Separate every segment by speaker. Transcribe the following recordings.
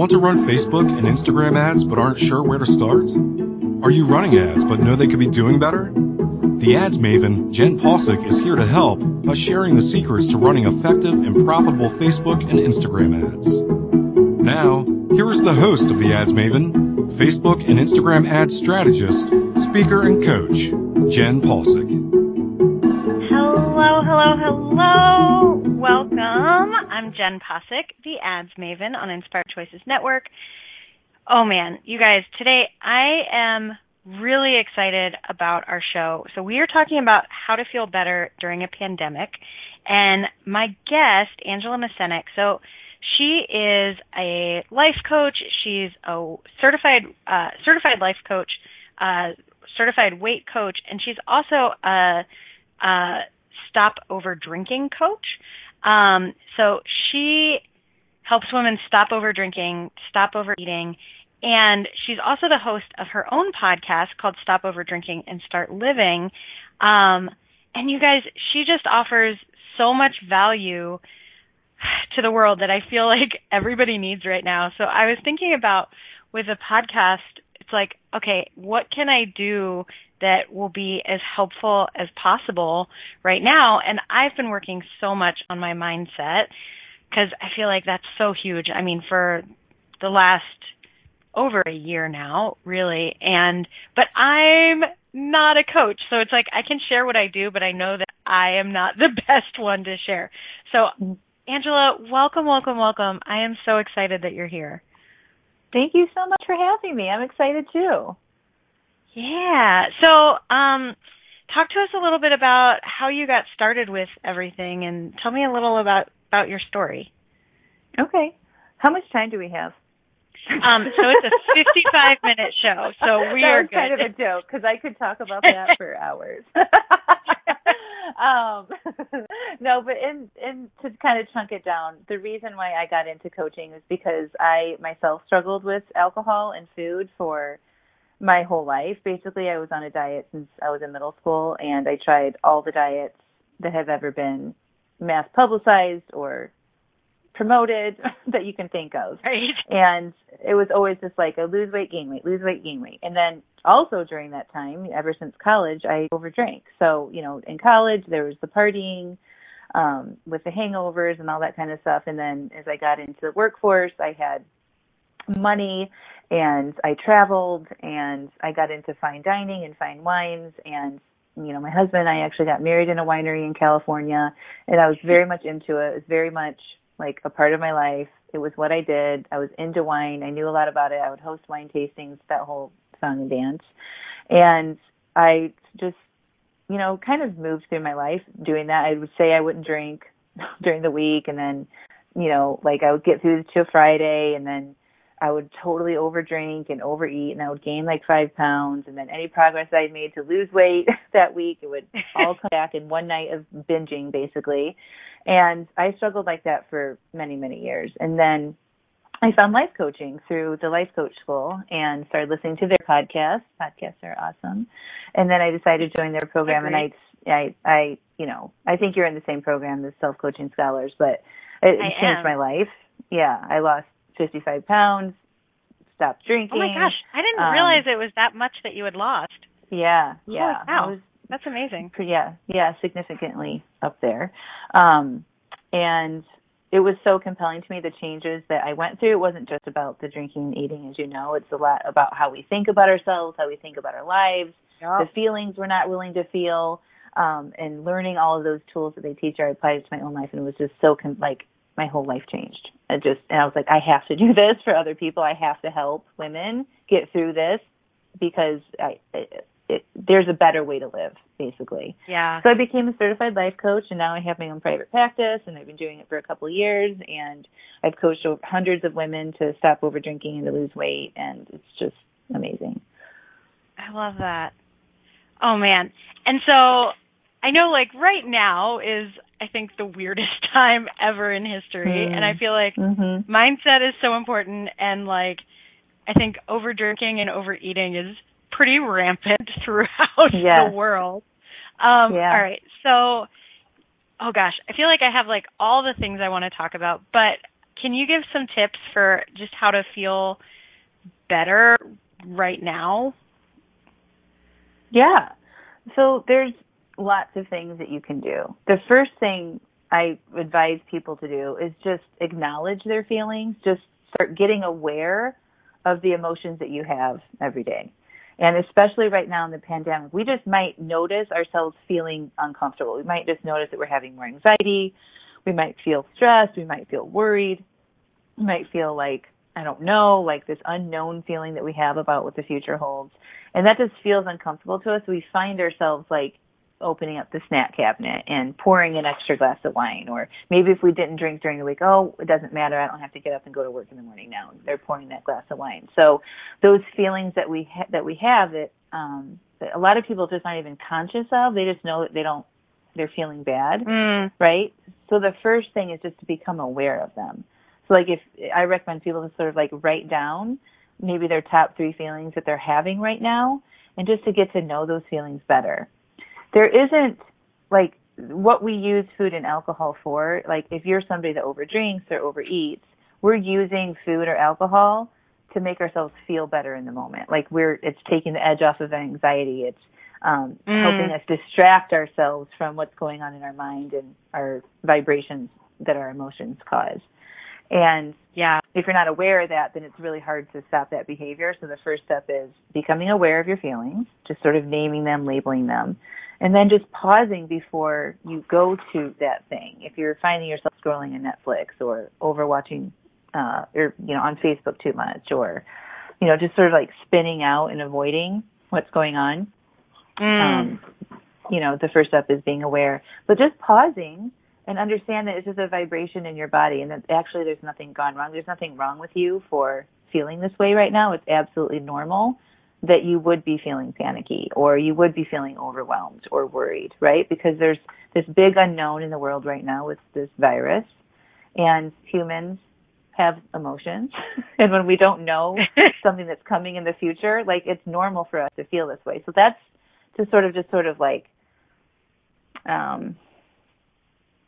Speaker 1: Want to run Facebook and Instagram ads but aren't sure where to start? Are you running ads but know they could be doing better? The ads maven, Jenn Possick, is here to help by sharing the secrets to running effective and profitable Facebook and Instagram ads. Now, here is the host of the Ads Maven, Facebook and Instagram ad strategist, speaker, and coach, Jenn Possick.
Speaker 2: Hello, hello, hello. Welcome. I'm Jenn Possick, the Ads Maven on Inspired Choices Network. Oh man, you guys, today I am really excited about our show. So we are talking about how to feel better during a pandemic. And my guest, Angela Mascenik, so she is a life coach. She's a certified uh, certified life coach, uh, certified weight coach, and she's also a, a stop over drinking coach. Um, so she helps women stop over drinking, stop overeating, and she's also the host of her own podcast called Stop Over Drinking and Start Living. Um, and you guys, she just offers so much value to the world that I feel like everybody needs right now. So I was thinking about with a podcast, it's like, okay, what can I do that will be as helpful as possible right now? And I've been working so much on my mindset because I feel like that's so huge. I mean, for the last over a year now, really. And, but I'm not a coach. So it's like I can share what I do, but I know that I am not the best one to share. So Angela, welcome, welcome, welcome. I am so excited that you're here.
Speaker 3: Thank you so much for having me. I'm excited too.
Speaker 2: Yeah. So, um, talk to us a little bit about how you got started with everything and tell me a little about, about your story.
Speaker 3: Okay. How much time do we have?
Speaker 2: Um, so it's a 55 minute show. So we
Speaker 3: that
Speaker 2: are
Speaker 3: was
Speaker 2: good.
Speaker 3: kind of a joke because I could talk about that for hours. um, no, but in in to kind of chunk it down, the reason why I got into coaching is because I myself struggled with alcohol and food for my whole life. Basically, I was on a diet since I was in middle school, and I tried all the diets that have ever been mass publicized or promoted that you can think of.
Speaker 2: Right.
Speaker 3: And it was always just like a lose weight, gain weight, lose weight, gain weight. And then also during that time, ever since college, I overdrank. So, you know, in college there was the partying, um, with the hangovers and all that kind of stuff. And then as I got into the workforce, I had money and I traveled and I got into fine dining and fine wines and you know, my husband and I actually got married in a winery in California and I was very much into it. It was very much like a part of my life. It was what I did. I was into wine. I knew a lot about it. I would host wine tastings, that whole song and dance. And I just, you know, kind of moved through my life doing that. I would say I wouldn't drink during the week and then, you know, like I would get through to Friday and then I would totally overdrink and overeat and I would gain like five pounds and then any progress I made to lose weight that week, it would all come back in one night of binging basically. And I struggled like that for many, many years. And then I found life coaching through the life coach school and started listening to their podcasts. Podcasts are awesome. And then I decided to join their program and I, I, I, you know, I think you're in the same program as self coaching scholars, but it, it changed
Speaker 2: am.
Speaker 3: my life. Yeah. I lost 55 pounds, stopped drinking.
Speaker 2: Oh my gosh. I didn't
Speaker 3: Um,
Speaker 2: realize it was that much that you had lost.
Speaker 3: Yeah. Yeah. was
Speaker 2: That's amazing.
Speaker 3: yeah, yeah, significantly up there. Um, and it was so compelling to me the changes that I went through. It wasn't just about the drinking and eating, as you know. It's a lot about how we think about ourselves, how we think about our lives, the feelings we're not willing to feel, um, and learning all of those tools that they teach. I applied it to my own life, and it was just so com- like my whole life changed. It just, and I was like, I have to do this for other people. I have to help women get through this because I, it, it, there's a better way to live, basically.
Speaker 2: Yeah.
Speaker 3: So I became a certified life coach, and now I have my own private practice, and I've been doing it for a couple of years, and I've coached hundreds of women to stop over drinking and to lose weight, and it's just amazing.
Speaker 2: I love that. Oh man. And so I know like right now is I think the weirdest time ever in history
Speaker 3: Mm.
Speaker 2: and I feel like
Speaker 3: Mhm.
Speaker 2: mindset is so important and like I think over drinking and overeating is pretty rampant throughout
Speaker 3: Yes.
Speaker 2: the world. Um
Speaker 3: Yeah.
Speaker 2: all right. So oh gosh, I feel like I have like all the things I want to talk about, but can you give some tips for just how to feel better right now?
Speaker 3: Yeah. So there's lots of things that you can do. The first thing I advise people to do is just acknowledge their feelings, just start getting aware of the emotions that you have every day. And especially right now in the pandemic, we just might notice ourselves feeling uncomfortable. We might just notice that we're having more anxiety. We might feel stressed. We might feel worried. We might feel like, I don't know, like this unknown feeling that we have about what the future holds. And that just feels uncomfortable to us. We find ourselves like opening up the snack cabinet and pouring an extra glass of wine. Or maybe if we didn't drink during the week oh it doesn't matter i don't have to get up and go to work in the morning now. They're pouring that glass of wine. So those feelings that we ha- that we have that um that a lot of people just aren't even conscious of they just know that they don't they're feeling bad
Speaker 2: mm.
Speaker 3: right? So the first thing is just to become aware of them. So like if i recommend people to sort of like write down maybe their top three feelings that they're having right now and just to get to know those feelings better there isn't like what we use food and alcohol for. Like if you're somebody that overdrinks or overeats, we're using food or alcohol to make ourselves feel better in the moment. Like we're it's taking the edge off of anxiety. It's um,
Speaker 2: mm.
Speaker 3: helping us distract ourselves from what's going on in our mind and our vibrations that our emotions cause. And
Speaker 2: yeah,
Speaker 3: if you're not aware of that, then it's really hard to stop that behavior. So the first step is becoming aware of your feelings, just sort of naming them, labeling them, and then just pausing before you go to that thing. If you're finding yourself scrolling in Netflix or overwatching, uh, or you know, on Facebook too much, or you know, just sort of like spinning out and avoiding what's going on.
Speaker 2: Mm.
Speaker 3: Um, you know, the first step is being aware, but just pausing and understand that it's just a vibration in your body and that actually there's nothing gone wrong. There's nothing wrong with you for feeling this way right now. It's absolutely normal that you would be feeling panicky or you would be feeling overwhelmed or worried, right? Because there's this big unknown in the world right now with this virus and humans have emotions and when we don't know something that's coming in the future, like it's normal for us to feel this way. So that's to sort of just sort of like um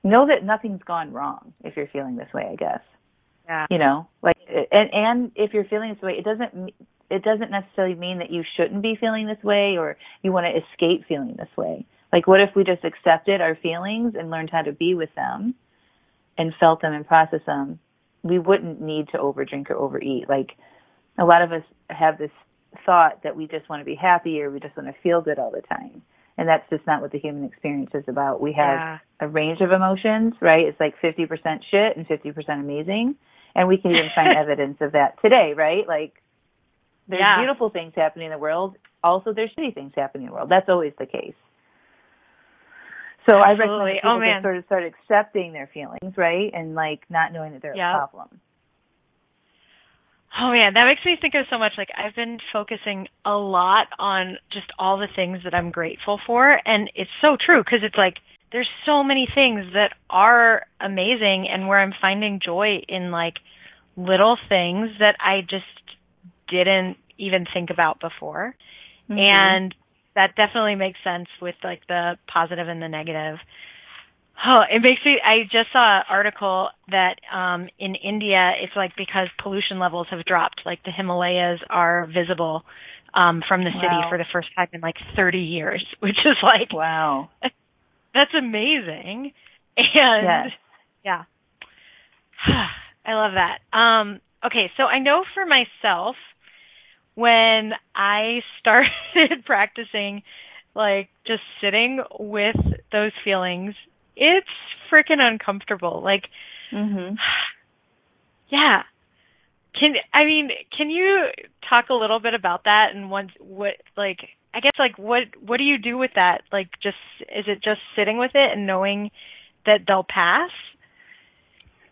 Speaker 3: know that nothing's gone wrong if you're feeling this way, I guess.
Speaker 2: Yeah.
Speaker 3: You know, like and and if you're feeling this way, it doesn't it doesn't necessarily mean that you shouldn't be feeling this way or you want to escape feeling this way. Like what if we just accepted our feelings and learned how to be with them and felt them and process them? We wouldn't need to overdrink or overeat. Like a lot of us have this thought that we just want to be happy or we just want to feel good all the time. And that's just not what the human experience is about. We have
Speaker 2: yeah.
Speaker 3: a range of emotions, right? It's like 50% shit and 50% amazing. And we can even find evidence of that today, right? Like there's
Speaker 2: yeah.
Speaker 3: beautiful things happening in the world. Also, there's shitty things happening in the world. That's always the case. So
Speaker 2: Absolutely.
Speaker 3: I recommend people
Speaker 2: oh, man.
Speaker 3: sort of start accepting their feelings, right, and like not knowing that they're
Speaker 2: yep.
Speaker 3: a problem.
Speaker 2: Oh man, that makes me think of so much. Like I've been focusing a lot on just all the things that I'm grateful for, and it's so true because it's like there's so many things that are amazing, and where I'm finding joy in like little things that I just didn't even think about before.
Speaker 3: Mm-hmm.
Speaker 2: And that definitely makes sense with like the positive and the negative. Oh, it makes me I just saw an article that um in India it's like because pollution levels have dropped, like the Himalayas are visible um from the city
Speaker 3: wow.
Speaker 2: for the first time in like 30 years, which is like
Speaker 3: wow.
Speaker 2: That's amazing. And
Speaker 3: yes.
Speaker 2: yeah. I love that. Um okay, so I know for myself when I started practicing like just sitting with those feelings, it's freaking uncomfortable. Like
Speaker 3: mhm.
Speaker 2: Yeah. Can I mean, can you talk a little bit about that and what what like I guess like what what do you do with that? Like just is it just sitting with it and knowing that they'll pass?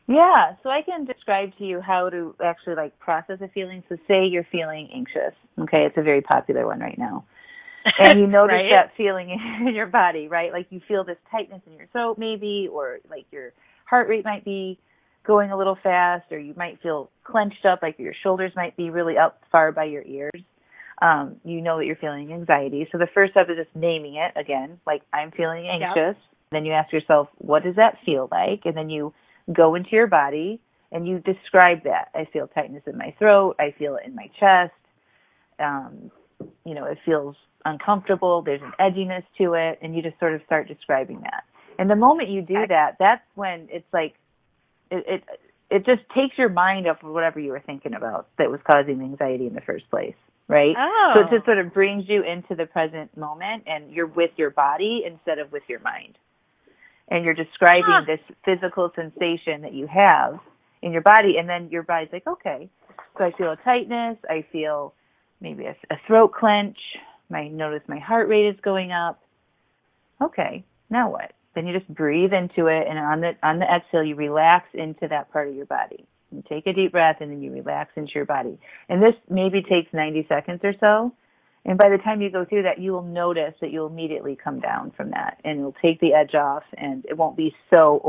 Speaker 3: Yeah, so I can describe to you how to actually like process a feeling. So say you're feeling anxious. Okay, it's a very popular one right now. And you notice
Speaker 2: right?
Speaker 3: that feeling in your body, right? Like you feel this tightness in your throat maybe or like your heart rate might be going a little fast or you might feel clenched up like your shoulders might be really up far by your ears. Um, you know that you're feeling anxiety. So the first step is just naming it again, like I'm feeling anxious.
Speaker 2: Yep.
Speaker 3: Then you ask yourself, what does that feel like? And then you go into your body and you describe that. I feel tightness in my throat. I feel it in my chest. Um, you know, it feels uncomfortable. There's an edginess to it, and you just sort of start describing that. And the moment you do that, that's when it's like it it, it just takes your mind off of whatever you were thinking about that was causing the anxiety in the first place, right?
Speaker 2: Oh.
Speaker 3: So it just oh. sort of brings you into the present moment, and you're with your body instead of with your mind. And you're describing
Speaker 2: Huh.
Speaker 3: this physical sensation that you have in your body, and then your body's like, okay, so I feel a tightness, I feel maybe a, a throat clench, I notice my heart rate is going up. Okay, now what? Then you just breathe into it, and on the on the exhale, you relax into that part of your body. You take a deep breath, and then you relax into your body. And this maybe takes 90 seconds or so. And by the time you go through that, you will notice that you'll immediately come down from that, and it'll take the edge off, and it won't be so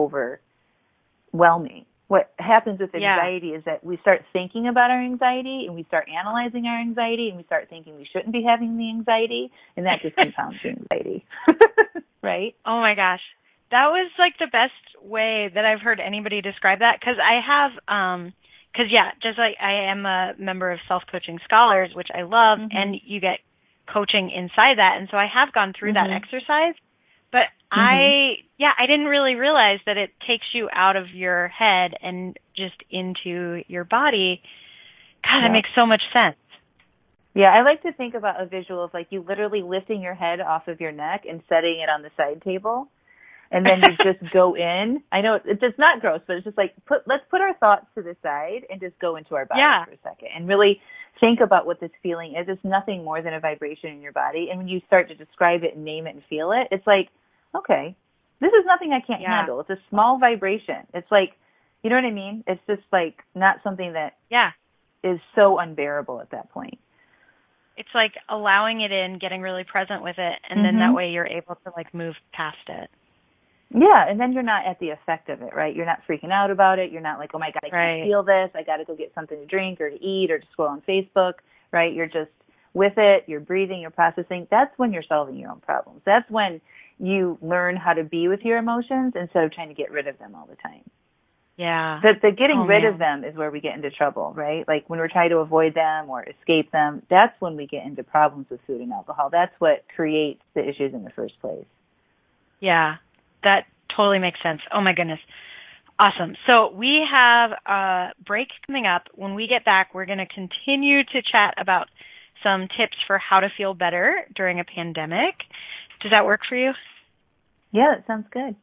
Speaker 3: overwhelming. What happens with
Speaker 2: Yeah.
Speaker 3: anxiety is that we start thinking about our anxiety, and we start analyzing our anxiety, and we start thinking we shouldn't be having the anxiety, and that just compounds the anxiety. right?
Speaker 2: Oh my gosh. That was like the best way that I've heard anybody describe that cuz I have um cuz yeah, just like I am a member of self-coaching scholars, which I love
Speaker 3: Mhm.
Speaker 2: and you get coaching inside that and so I have gone through that
Speaker 3: Mhm.
Speaker 2: exercise. But I mm-hmm. yeah, I didn't really realize that it takes you out of your head and just into your body. God,
Speaker 3: Yeah.
Speaker 2: that makes so much sense.
Speaker 3: Yeah, I like to think about a visual of like you literally lifting your head off of your neck and setting it on the side table. And then you just go in. I know it's it's not gross, but it's just like put let's put our thoughts to the side and just go into our body
Speaker 2: Yeah.
Speaker 3: for a second and really think about what this feeling is. It's nothing more than a vibration in your body. And when you start to describe it and name it and feel it, it's like, okay, this is nothing I can't
Speaker 2: Yeah.
Speaker 3: handle. It's a small vibration. It's like you know what I mean? It's just like not something that
Speaker 2: Yeah.
Speaker 3: is so unbearable at that point.
Speaker 2: It's like allowing it in, getting really present with it, and then that
Speaker 3: Mhm.
Speaker 2: way you're able to like move past it.
Speaker 3: Yeah, and then you're not at the effect of it, right? You're not freaking out about it. You're not like, oh my god, I can't feel this. I got to go get something to drink or to eat or to scroll on Facebook, right? You're just with it. You're breathing. You're processing. That's when you're solving your own problems. That's when you learn how to be with your emotions instead of trying to get rid of them all the time.
Speaker 2: Yeah.
Speaker 3: The, the getting
Speaker 2: Oh,
Speaker 3: rid
Speaker 2: man.
Speaker 3: of them is where we get into trouble, right? Like when we're trying to avoid them or escape them, that's when we get into problems with food and alcohol. That's what creates the issues in the first place.
Speaker 2: Yeah, that totally makes sense. Oh my goodness. Awesome. So we have a break coming up. When we get back, we're going to continue to chat about some tips for how to feel better during a pandemic. Does that work for you?
Speaker 3: Yeah, that sounds good.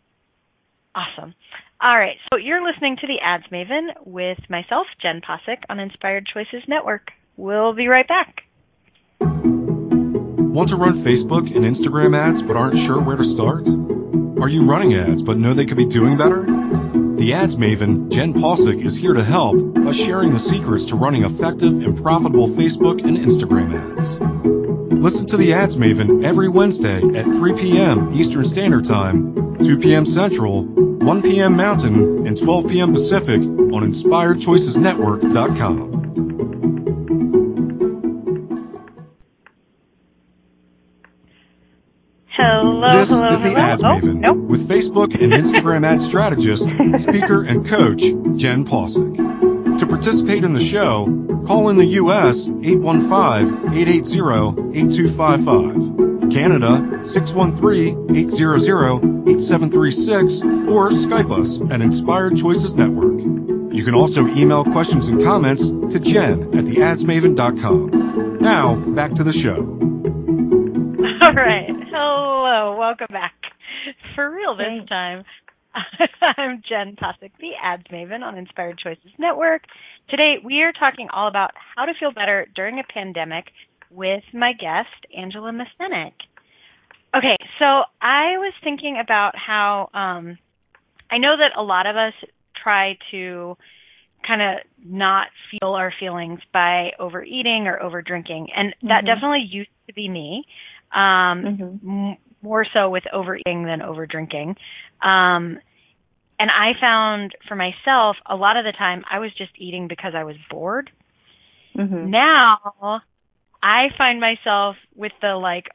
Speaker 2: Awesome. All right. So you're listening to the Ads Maven with myself, Jenn Possick, on Inspired Choices Network. We'll be right back.
Speaker 1: Want to run Facebook and Instagram ads but aren't sure where to start? Are you running ads but know they could be doing better? The ads maven, Jenn Possick, is here to help by sharing the secrets to running effective and profitable Facebook and Instagram ads. Listen to the ads maven every Wednesday at 3 p.m. Eastern Standard Time, 2 p.m. Central, 1 p.m. Mountain, and 12 p.m. Pacific on InspiredChoicesNetwork.com.
Speaker 2: Hello,
Speaker 1: This
Speaker 2: hello,
Speaker 1: is the
Speaker 2: hello.
Speaker 1: Ads
Speaker 2: oh,
Speaker 1: Maven
Speaker 2: Nope.
Speaker 1: with Facebook and Instagram ad strategist, speaker, and coach Jenn Possick. To participate in the show, call in the U.S. 815-880-8255, Canada 613-800-8736, or Skype us at Inspired Choices Network. You can also email questions and comments to Jen at theadsmaven.com. Now, back to the show.
Speaker 2: All right. Hello. Welcome back. For real this
Speaker 3: Thanks.
Speaker 2: time. I'm Jenn Possick, the Ads Maven on Inspired Choices Network. Today we are talking all about how to feel better during a pandemic with my guest, Angela Mascenik. Okay, so I was thinking about how um, I know that a lot of us try to kind of not feel our feelings by overeating or overdrinking, and that
Speaker 3: Mhm.
Speaker 2: definitely used to be me. Um,
Speaker 3: Mhm.
Speaker 2: More so with overeating than over drinking. Um, and I found for myself a lot of the time I was just eating because I was bored.
Speaker 3: Mhm.
Speaker 2: Now I find myself with the like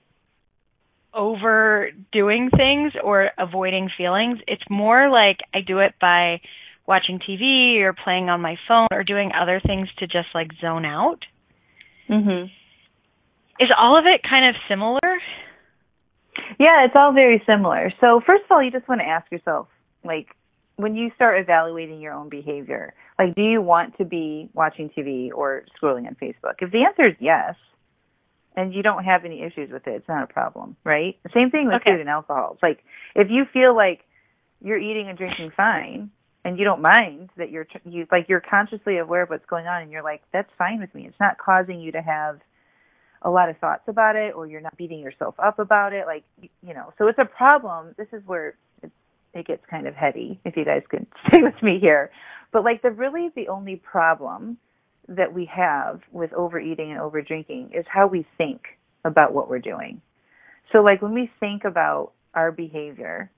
Speaker 2: overdoing things or avoiding feelings. It's more like I do it by watching TV or playing on my phone or doing other things to just like zone out.
Speaker 3: Mhm.
Speaker 2: Is all of it kind of similar?
Speaker 3: Yeah, it's all very similar. So first of all, you just want to ask yourself, like, when you start evaluating your own behavior, like, do you want to be watching TV or scrolling on Facebook? If the answer is yes, and you don't have any issues with it, it's not a problem, right? The same thing with
Speaker 2: Okay.
Speaker 3: food and alcohol. It's like if you feel like you're eating and drinking fine and you don't mind that you're you like you're consciously aware of what's going on and you're like that's fine with me. It's not causing you to have a lot of thoughts about it or you're not beating yourself up about it like you know. So it's a problem. This is where it, it gets kind of heady if you guys could stay with me here. But like the really the only problem that we have with overeating and overdrinking is how we think about what we're doing. So like when we think about our behavior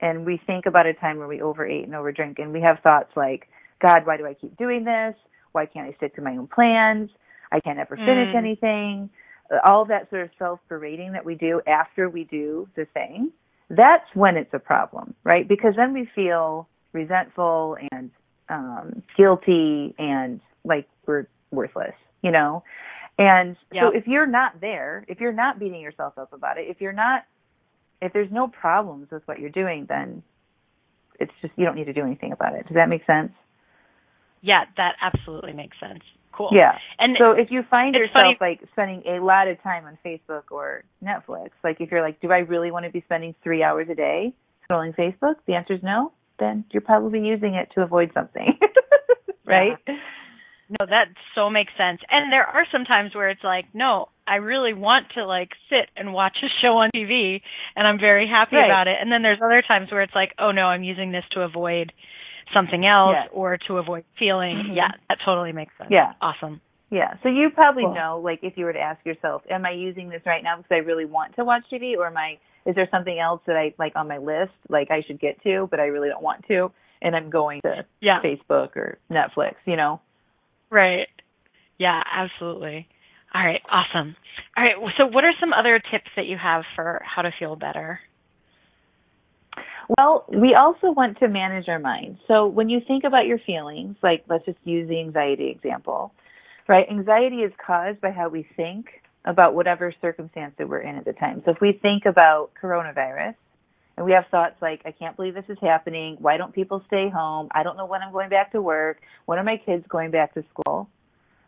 Speaker 3: and we think about a time where we overate and overdrink and we have thoughts like, God, why do I keep doing this? Why can't I stick to my own plans? I can't ever finish
Speaker 2: Mm.
Speaker 3: anything. All that sort of self berating that we do after we do the thing, that's when it's a problem, right? Because then we feel resentful and um guilty and like we're worthless, you know? And so if you're not there, if you're not beating yourself up about it, if you're not if there's no problems with what you're doing, then it's just you don't need to do anything about it. Does that make sense?
Speaker 2: Yeah, that absolutely makes sense. Cool.
Speaker 3: Yeah.
Speaker 2: And
Speaker 3: So if you find yourself
Speaker 2: funny-
Speaker 3: like spending a lot of time on Facebook or Netflix, like if you're like, do I really want to be spending three hours a day scrolling Facebook? The answer is no. Then you're probably using it to avoid something, right?
Speaker 2: No, that so makes sense. And there are some times where it's like, no, I really want to like sit and watch a show on TV and I'm very happy
Speaker 3: Right.
Speaker 2: about it. And then there's other times where it's like, oh no, I'm using this to avoid something else
Speaker 3: Yeah.
Speaker 2: or to avoid feeling.
Speaker 3: Mhm.
Speaker 2: Yeah, that totally makes sense.
Speaker 3: Yeah.
Speaker 2: Awesome.
Speaker 3: Yeah. So you probably
Speaker 2: Cool.
Speaker 3: know, like, if you were to ask yourself, am I using this right now because I really want to watch TV, or am I? Is there something else that I like on my list, like I should get to, but I really don't want to, and I'm going to
Speaker 2: Yeah.
Speaker 3: Facebook or Netflix, you know?
Speaker 2: Right. Yeah, absolutely. All right, awesome. All right, so what are some other tips that you have for how to feel better?
Speaker 3: Well, we also want to manage our mind. So when you think about your feelings, like let's just use the anxiety example, right? Anxiety is caused by how we think about whatever circumstance that we're in at the time. So if we think about coronavirus and we have thoughts like, I can't believe this is happening. Why don't people stay home? I don't know when I'm going back to work. When are my kids going back to school?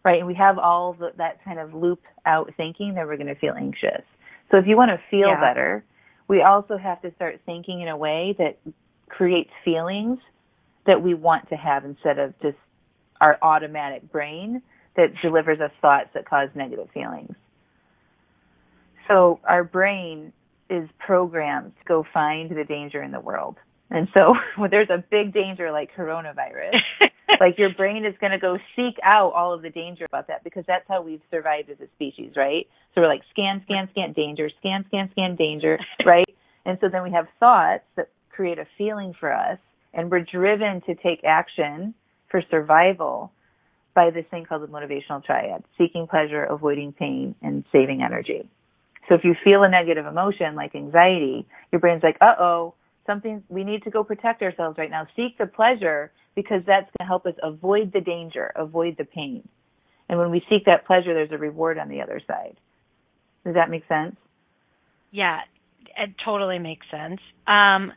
Speaker 3: Right? And we have all the, that kind of loop out thinking that we're going to feel anxious. So if you want to feel
Speaker 2: Yeah.
Speaker 3: better, we also have to start thinking in a way that creates feelings that we want to have instead of just our automatic brain that delivers us thoughts that cause negative feelings. So our brain is programmed to go find the danger in the world. And so when there's a big danger like coronavirus, like your brain is going to go seek out all of the danger about that because that's how we've survived as a species, right? So we're like scan, scan, scan, danger, scan, scan, scan, danger, right? And so then we have thoughts that create a feeling for us and we're driven to take action for survival by this thing called the motivational triad, seeking pleasure, avoiding pain, and saving energy. So if you feel a negative emotion like anxiety, your brain's like, uh oh, something, we need to go protect ourselves right now. Seek the pleasure because that's going to help us avoid the danger, avoid the pain. And when we seek that pleasure, there's a reward on the other side. Does that make sense?
Speaker 2: yeah, it totally makes sense. Um,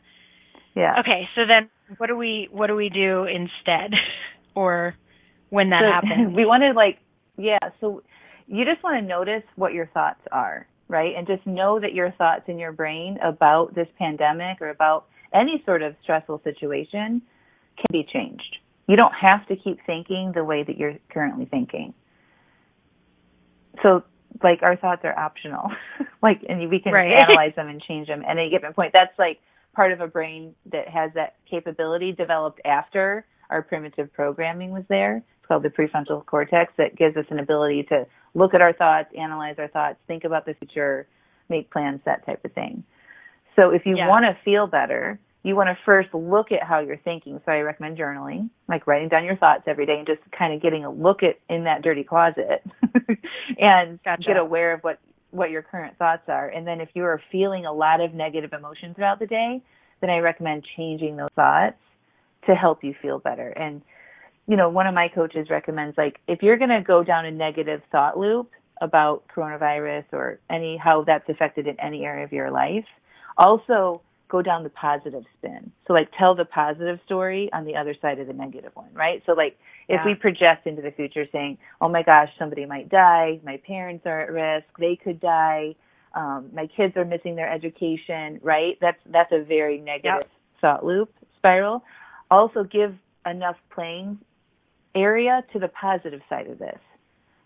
Speaker 3: Yeah.
Speaker 2: okay, so then what do we what do we do instead, or when that
Speaker 3: So,
Speaker 2: happens?
Speaker 3: we want to like, yeah. So you just want to notice what your thoughts are, right? And just know that your thoughts in your brain about this pandemic or about any sort of stressful situation can be changed. You don't have to keep thinking the way that you're currently thinking. So like our thoughts are optional. like and we can
Speaker 2: Right.
Speaker 3: analyze them and change them at any given point. That's like part of a brain that has that capability developed after our primitive programming was there. Called the prefrontal cortex that gives us an ability to look at our thoughts, analyze our thoughts, think about the future, make plans, that type of thing. So if you
Speaker 2: Yeah.
Speaker 3: want to feel better, you want to first look at how you're thinking. So I recommend journaling, like writing down your thoughts every day and just kind of getting a look at in that dirty closet and
Speaker 2: Gotcha.
Speaker 3: get aware of what what your current thoughts are. And then if you are feeling a lot of negative emotions throughout the day, then I recommend changing those thoughts to help you feel better. And you know, one of my coaches recommends like if you're going to go down a negative thought loop about coronavirus or any how that's affected in any area of your life, also go down the positive spin. So like tell the positive story on the other side of the negative one, right? So like if
Speaker 2: Yeah.
Speaker 3: we project into the future saying, "Oh my gosh, somebody might die, my parents are at risk, they could die, um, my kids are missing their education," right? That's that's a very negative thought loop spiral. Also give enough playing area to the positive side of this.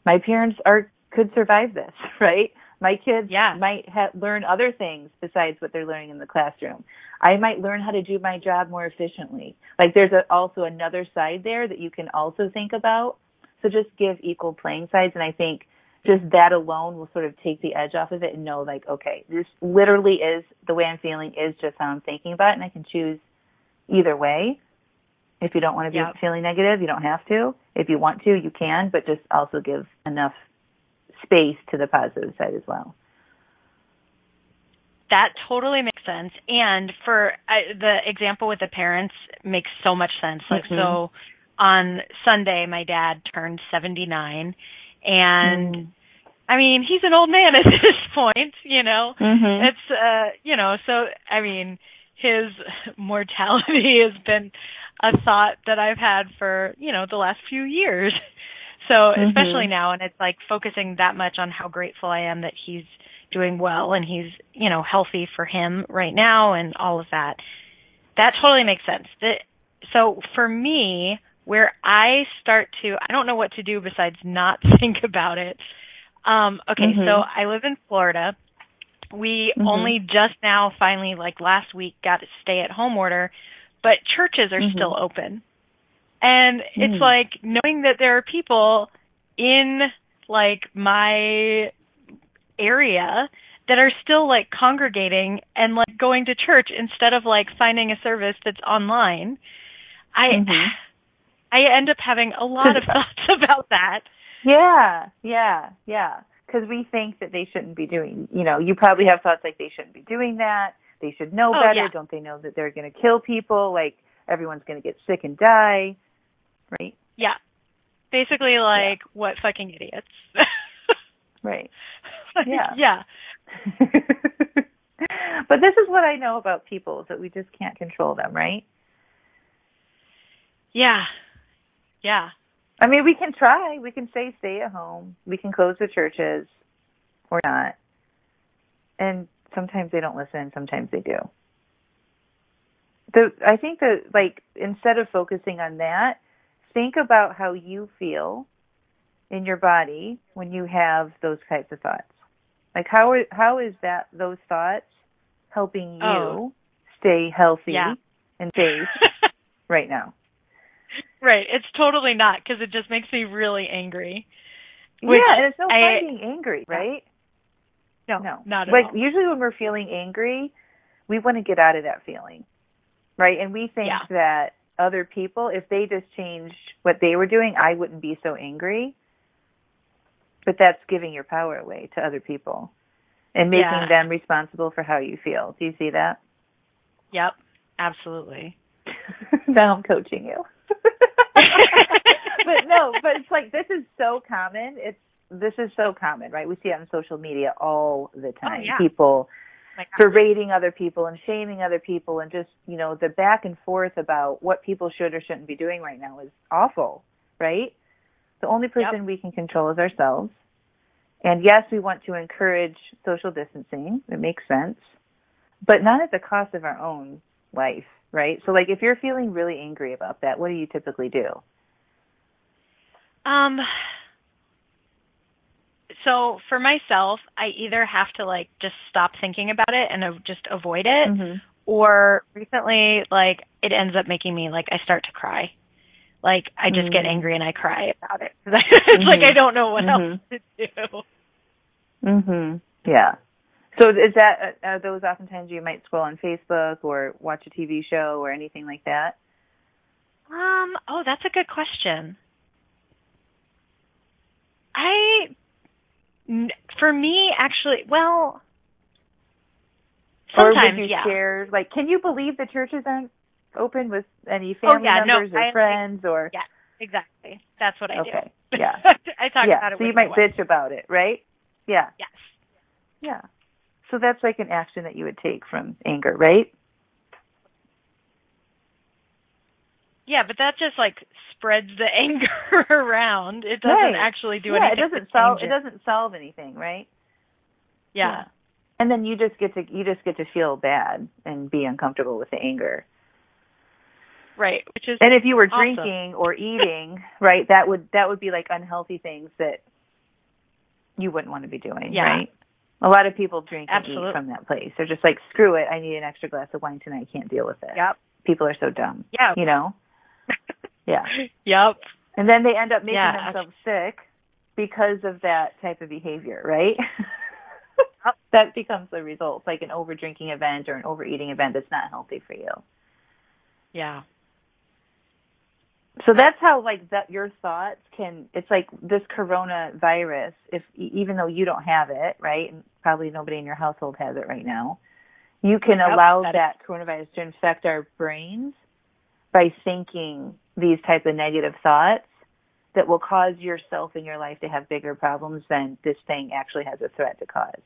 Speaker 3: My parents are could survive this, right? My kids
Speaker 2: Yeah.
Speaker 3: might ha- learn other things besides what they're learning in the classroom. I might learn how to do my job more efficiently. Like there's a, also another side there that you can also think about. So just give equal playing sides, and I think just that alone will sort of take the edge off of it and know like, okay, this literally is the way I'm feeling is just how I'm thinking about it, and I can choose either way. If you don't want to be
Speaker 2: Yep.
Speaker 3: feeling negative, you don't have to. If you want to, you can, but just also give enough space to the positive side as well.
Speaker 2: That totally makes sense. And for I, the example with the parents makes so much sense. Like
Speaker 3: Mhm.
Speaker 2: so on Sunday my dad turned 79 and
Speaker 3: Mm.
Speaker 2: I mean, he's an old man at this point, you know.
Speaker 3: Mhm.
Speaker 2: It's uh, you know, so I mean, his mortality has been a thought that I've had for, you know, the last few years. So, especially
Speaker 3: Mhm.
Speaker 2: now and it's like focusing that much on how grateful I am that he's doing well and he's, you know, healthy for him right now and all of that. That totally makes sense. That, so for me, where I start to I don't know what to do besides not think about it. Um okay,
Speaker 3: Mhm.
Speaker 2: so I live in Florida. We
Speaker 3: Mhm.
Speaker 2: only just now finally like last week got a stay at home order, but churches are
Speaker 3: Mhm.
Speaker 2: still open. And it's
Speaker 3: Mm.
Speaker 2: like knowing that there are people in like my area that are still like congregating and like going to church instead of like finding a service that's online. I
Speaker 3: Mhm.
Speaker 2: I end up having a lot of thoughts about that.
Speaker 3: Yeah, yeah, yeah. Because we think that they shouldn't be doing. You know, you probably have thoughts like they shouldn't be doing that. They should know
Speaker 2: Oh,
Speaker 3: better.
Speaker 2: yeah.
Speaker 3: Don't they know that they're going to kill people? Like everyone's going to get sick and die, right?
Speaker 2: Yeah. Basically like what fucking idiots.
Speaker 3: Right.
Speaker 2: Like,
Speaker 3: Yeah.
Speaker 2: yeah.
Speaker 3: but this is what I know about people is that we just can't control them, right?
Speaker 2: Yeah. Yeah.
Speaker 3: I mean, we can try. We can say stay at home. We can close the churches or not. And sometimes they don't listen, sometimes they do. The I think that like instead of focusing on that, think about how you feel in your body when you have those types of thoughts. Like how are, how is that those thoughts helping you
Speaker 2: Oh.
Speaker 3: stay healthy
Speaker 2: Yeah.
Speaker 3: and safe right now?
Speaker 2: right. It's totally not because it just makes me really angry. Which
Speaker 3: yeah, and it's no
Speaker 2: I-
Speaker 3: fun being angry, right?
Speaker 2: No,
Speaker 3: No.
Speaker 2: not at
Speaker 3: like
Speaker 2: all.
Speaker 3: usually when we're feeling angry, we want to get out of that feeling. Right? And we think
Speaker 2: Yeah.
Speaker 3: that other people, if they just changed what they were doing, I wouldn't be so angry. But that's giving your power away to other people and making
Speaker 2: Yeah.
Speaker 3: them responsible for how you feel. Do you see that?
Speaker 2: Yep. Absolutely.
Speaker 3: now I'm coaching you. but no, but it's like this is so common. It's this is so common, right? We see it on social media all the time.
Speaker 2: Oh, yeah.
Speaker 3: People
Speaker 2: Like
Speaker 3: berating other people and shaming other people and just, you know, the back and forth about what people should or shouldn't be doing right now is awful, right? The only person we can control is ourselves. And yes, we want to encourage social distancing. It makes sense. But not at the cost of our own life, right? So like if you're feeling really angry about that, what do you typically do?
Speaker 2: Um so for myself, I either have to like just stop thinking about it and uh, just avoid it
Speaker 3: Mm-hmm.
Speaker 2: or recently like it ends up making me like I start to cry. Like I just get
Speaker 3: Mhm.
Speaker 2: angry and I cry about it. it's like I don't know what else to do.
Speaker 3: Mhm. Yeah. So is that uh, are those oftentimes you might scroll on Facebook or watch a TV show or anything like that?
Speaker 2: Um, oh, that's a good question. I for me actually, well,
Speaker 3: or would
Speaker 2: sometimes
Speaker 3: you
Speaker 2: yeah.
Speaker 3: share like can you believe the churches aren't open with any oh, family
Speaker 2: oh, yeah,
Speaker 3: members
Speaker 2: no,
Speaker 3: or
Speaker 2: I,
Speaker 3: friends or
Speaker 2: yeah, exactly. That's what I
Speaker 3: okay.
Speaker 2: do.
Speaker 3: Yeah.
Speaker 2: I talk
Speaker 3: yeah.
Speaker 2: about it.
Speaker 3: So you
Speaker 2: my
Speaker 3: might bitch about it, right? Yeah.
Speaker 2: Yes.
Speaker 3: Yeah. So that's like an action that you would take from anger, right?
Speaker 2: Yeah, but that just like spreads the anger around. It doesn't
Speaker 3: right.
Speaker 2: actually do
Speaker 3: yeah,
Speaker 2: anything.
Speaker 3: it doesn't solve
Speaker 2: it.
Speaker 3: it doesn't solve anything, right?
Speaker 2: Yeah.
Speaker 3: And then you just get to you just get to feel bad and be uncomfortable with the anger.
Speaker 2: Right. Which is
Speaker 3: And if you were
Speaker 2: awesome.
Speaker 3: drinking or eating, right, that would that would be like unhealthy things that you wouldn't want to be doing,
Speaker 2: Yeah.
Speaker 3: right? A lot of people drink and
Speaker 2: Absolutely.
Speaker 3: eat from that place. They're just like, screw it, I need an extra glass of wine tonight. I can't deal with it.
Speaker 2: Yep.
Speaker 3: People are so dumb.
Speaker 2: Yeah.
Speaker 3: You know? Yeah.
Speaker 2: Yep.
Speaker 3: And then they end up making
Speaker 2: Yeah.
Speaker 3: themselves sick because of that type of behavior, right? that becomes the result, like an over drinking event or an overeating event that's not healthy for you.
Speaker 2: Yeah.
Speaker 3: So that's how like that your thoughts can it's like this coronavirus if even though you don't have it, right? And probably nobody in your household has it right now. You can
Speaker 2: Yep,
Speaker 3: allow
Speaker 2: that
Speaker 3: that coronavirus to infect our brains by thinking these type of negative thoughts that will cause yourself in your life to have bigger problems than this thing actually has a threat to cause.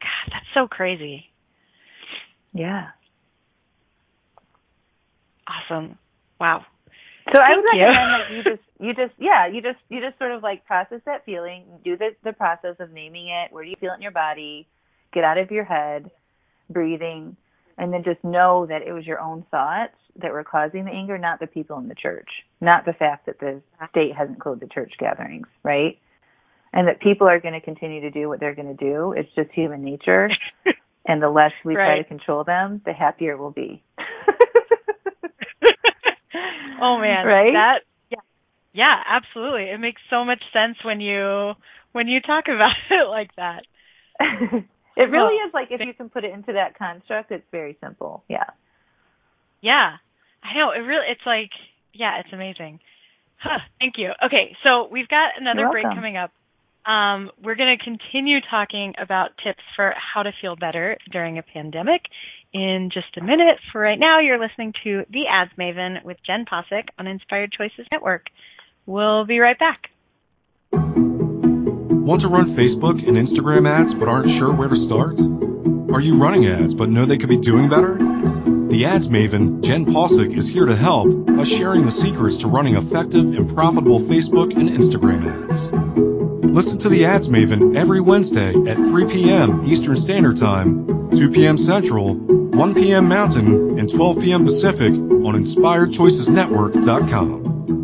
Speaker 2: God, that's so crazy.
Speaker 3: Yeah.
Speaker 2: Awesome. Wow.
Speaker 3: So I would
Speaker 2: Thank you.
Speaker 3: recommend like you just you just yeah you just you just sort of like process that feeling, do the the process of naming it, where do you feel it in your body, get out of your head, breathing, and then just know that it was your own thoughts that were causing the anger, not the people in the church, not the fact that the state hasn't closed the church gatherings, right? And that people are going to continue to do what they're going to do. It's just human nature, and the less we try to control them, the happier we'll be.
Speaker 2: oh man.
Speaker 3: Right?
Speaker 2: That yeah. Yeah, absolutely. It makes so much sense when you when you talk about it like that.
Speaker 3: it really
Speaker 2: Oh.
Speaker 3: is like if you can put it into that construct, it's very simple. Yeah.
Speaker 2: Yeah. I know. It really it's like yeah, it's amazing. Huh, thank you. Okay, so we've got another
Speaker 3: You're
Speaker 2: break
Speaker 3: welcome.
Speaker 2: coming up. Um, we're going to continue talking about tips for how to feel better during a pandemic in just a minute. For right now, you're listening to The Ads Maven with Jenn Possick on Inspired Choices Network. We'll be right back.
Speaker 1: Want to run Facebook and Instagram ads but aren't sure where to start? Are you running ads but know they could be doing better? The ads maven, Jenn Possick, is here to help by sharing the secrets to running effective and profitable Facebook and Instagram ads. Listen to the ads maven every Wednesday at 3 p.m. Eastern Standard Time, 2 p.m. Central, 1 p.m. Mountain, and 12 p.m. Pacific on InspiredChoicesNetwork.com.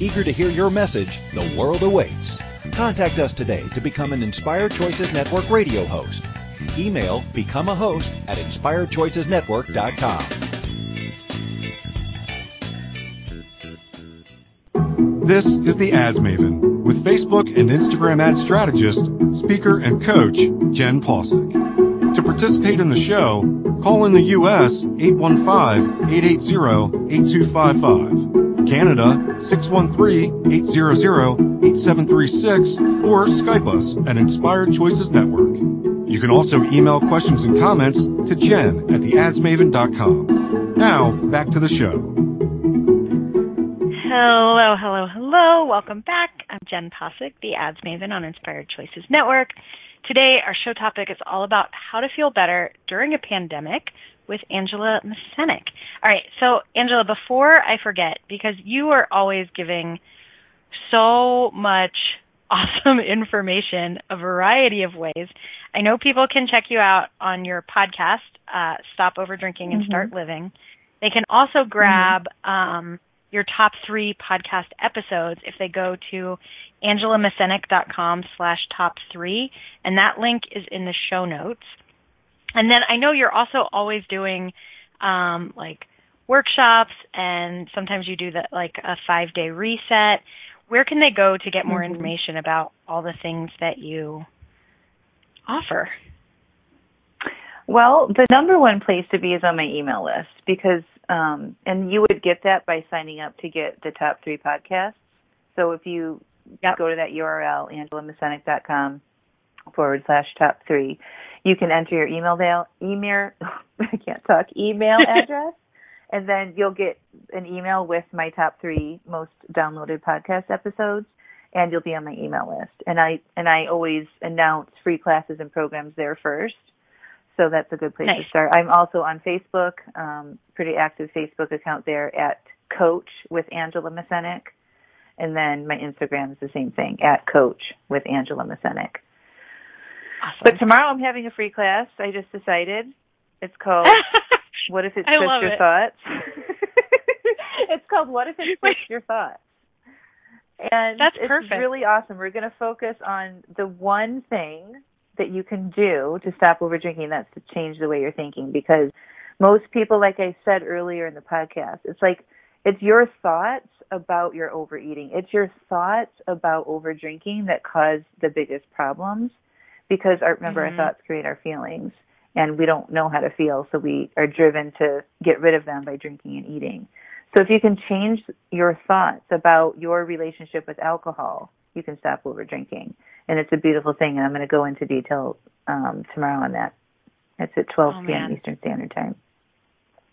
Speaker 4: Eager to hear your message, the world awaits. Contact us today to become an Inspired Choices Network radio host. Email become a host at inspiredchoicesnetwork.com.
Speaker 1: This is the Ads Maven with Facebook and Instagram ad strategist, speaker, and coach Jenn Possick. To participate in the show, call in the U.S. 815-880-8255, Canada 613-800-8736, or Skype us at Inspired Choices Network. You can also email questions and comments to jen at theadsmaven.com. Now, back to the show.
Speaker 2: Hello, hello, hello. Welcome back. I'm Jenn Possick, the Ads Maven on Inspired Choices Network. Today, our show topic is all about how to feel better during a pandemic with Angela Mascenik. All right, so Angela, before I forget, because you are always giving so much awesome information a variety of ways. I know people can check you out on your podcast, uh, Stop Over Drinking and
Speaker 3: Mhm.
Speaker 2: Start Living. They can also grab um, your top three podcast episodes if they go to angelamascenik.com slash top three, and that link is in the show notes. And then I know you're also always doing um, like workshops, and sometimes you do that like a five day reset. Where can they go to get more mm-hmm. information about all the things that you offer?
Speaker 3: Well, the number one place to be is on my email list because, um, and you would get that by signing up to get the top three podcasts. So if you yep. go to that URL, angelamascenik.com forward slash top three, you can enter your email, mail, email, I can't talk, email address, and then you'll get an email with my top three most downloaded podcast episodes and you'll be on my email list. And I, and I always announce free classes and programs there first so that's a good place nice. to start. I'm also on Facebook, um, pretty active Facebook account there at Coach with Angela Mascenik. And then my Instagram is the same thing, at Coach with Angela Mascenik. Awesome. But tomorrow I'm having a free class. I just decided. It's called What If It Twists Your it. Thoughts? it's called What If It Twists Your Thoughts? And
Speaker 2: That's
Speaker 3: it's
Speaker 2: perfect.
Speaker 3: really awesome. We're going to focus on the one thing that you can do to stop over drinking. That's to change the way you're thinking because most people, like I said earlier in the podcast, it's like it's your thoughts about your overeating. It's your thoughts about over drinking that cause the biggest problems because our, remember mm-hmm. our thoughts create our feelings and we don't know how to feel so we are driven to get rid of them by drinking and eating. So if you can change your thoughts about your relationship with alcohol, you can stop over drinking and it's a beautiful thing. And I'm going to go into detail um, tomorrow on that. It's at 12 oh, p.m. Eastern Standard Time.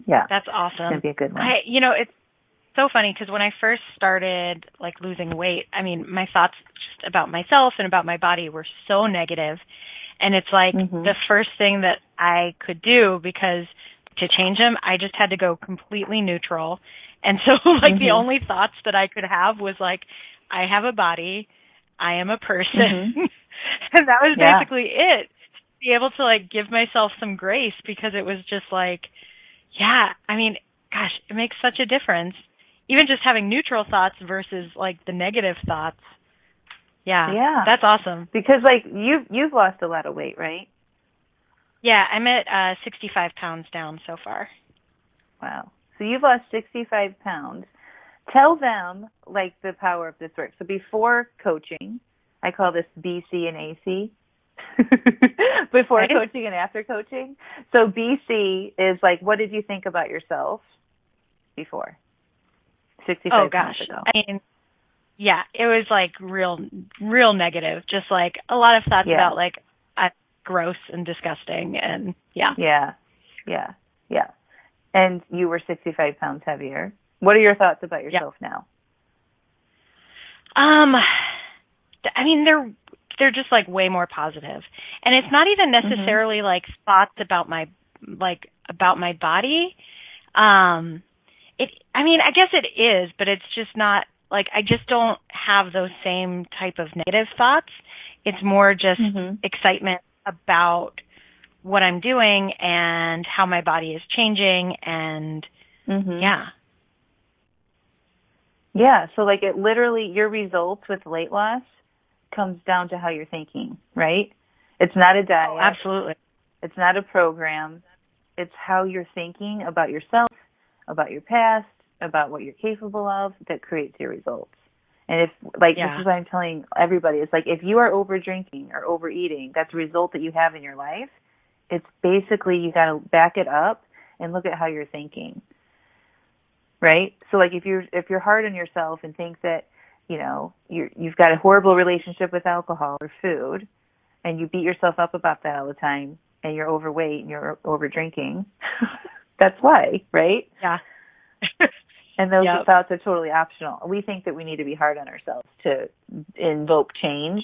Speaker 3: Yeah,
Speaker 2: that's awesome.
Speaker 3: It's going to be a good one.
Speaker 2: I, you know, it's so funny because when I first started like losing weight, I mean, my thoughts just about myself and about my body were so negative, and it's like mm-hmm. the first thing that I could do because to change them, I just had to go completely neutral. And so like mm-hmm. the only thoughts that I could have was like I have a body I am a person. Mm-hmm. and that was yeah. basically it. Be able to like give myself some grace because it was just like, yeah, I mean, gosh, it makes such a difference. Even just having neutral thoughts versus like the negative thoughts. Yeah.
Speaker 3: Yeah.
Speaker 2: That's awesome.
Speaker 3: Because like you you've lost a lot of weight, right?
Speaker 2: Yeah, I'm at uh 65 pounds down so far.
Speaker 3: Wow. So you've lost 65 pounds tell them like the power of this work. So before coaching, I call this BC and AC. before right. coaching and after coaching. So BC is like, what did you think about yourself before? 65
Speaker 2: oh, gosh.
Speaker 3: ago.
Speaker 2: I mean, yeah, it was like real, real negative. Just like a lot of thoughts yeah. about like uh, gross and disgusting, and yeah,
Speaker 3: yeah, yeah, yeah. And you were 65 pounds heavier. What are your thoughts about yourself yeah. now?
Speaker 2: Um, I mean, they're they're just like way more positive, and it's not even mm-hmm. necessarily mm-hmm. like thoughts about my like about my body. Um, it. I mean, I guess it is, but it's just not like I just don't have those same type of negative thoughts. It's more just mm-hmm. excitement about what I'm doing and how my body is changing and mm-hmm. yeah.
Speaker 3: Yeah, so like it literally your results with weight loss comes down to how you're thinking, right? It's not a diet.
Speaker 2: Oh, absolutely.
Speaker 3: It's not a program. It's how you're thinking about yourself, about your past, about what you're capable of that creates your results. And if like yeah. this is what I'm telling everybody, it's like if you are over drinking or overeating, that's a result that you have in your life. It's basically you got to back it up and look at how you're thinking right? So like if you're if you're hard on yourself and think that you know you you've got a horrible relationship with alcohol or food, and you beat yourself up about that all the time, and you're overweight and you're over drinking, that's why, right?
Speaker 2: Yeah.
Speaker 3: and those
Speaker 2: yep.
Speaker 3: thoughts are totally optional. We think that we need to be hard on ourselves to invoke change,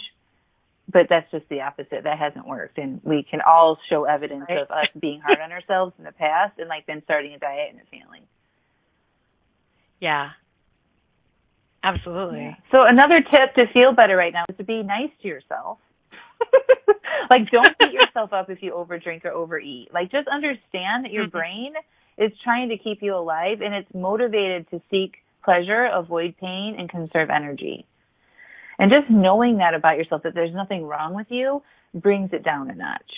Speaker 3: but that's just the opposite. That hasn't worked, and we can all show evidence right. of us being hard on ourselves in the past, and like then starting a diet and it failing.
Speaker 2: Yeah. Absolutely. Yeah.
Speaker 3: So another tip to feel better right now is to be nice to yourself. like don't beat yourself up if you overdrink or overeat. Like just understand that your mm-hmm. brain is trying to keep you alive and it's motivated to seek pleasure, avoid pain, and conserve energy. And just knowing that about yourself, that there's nothing wrong with you, brings it down a notch.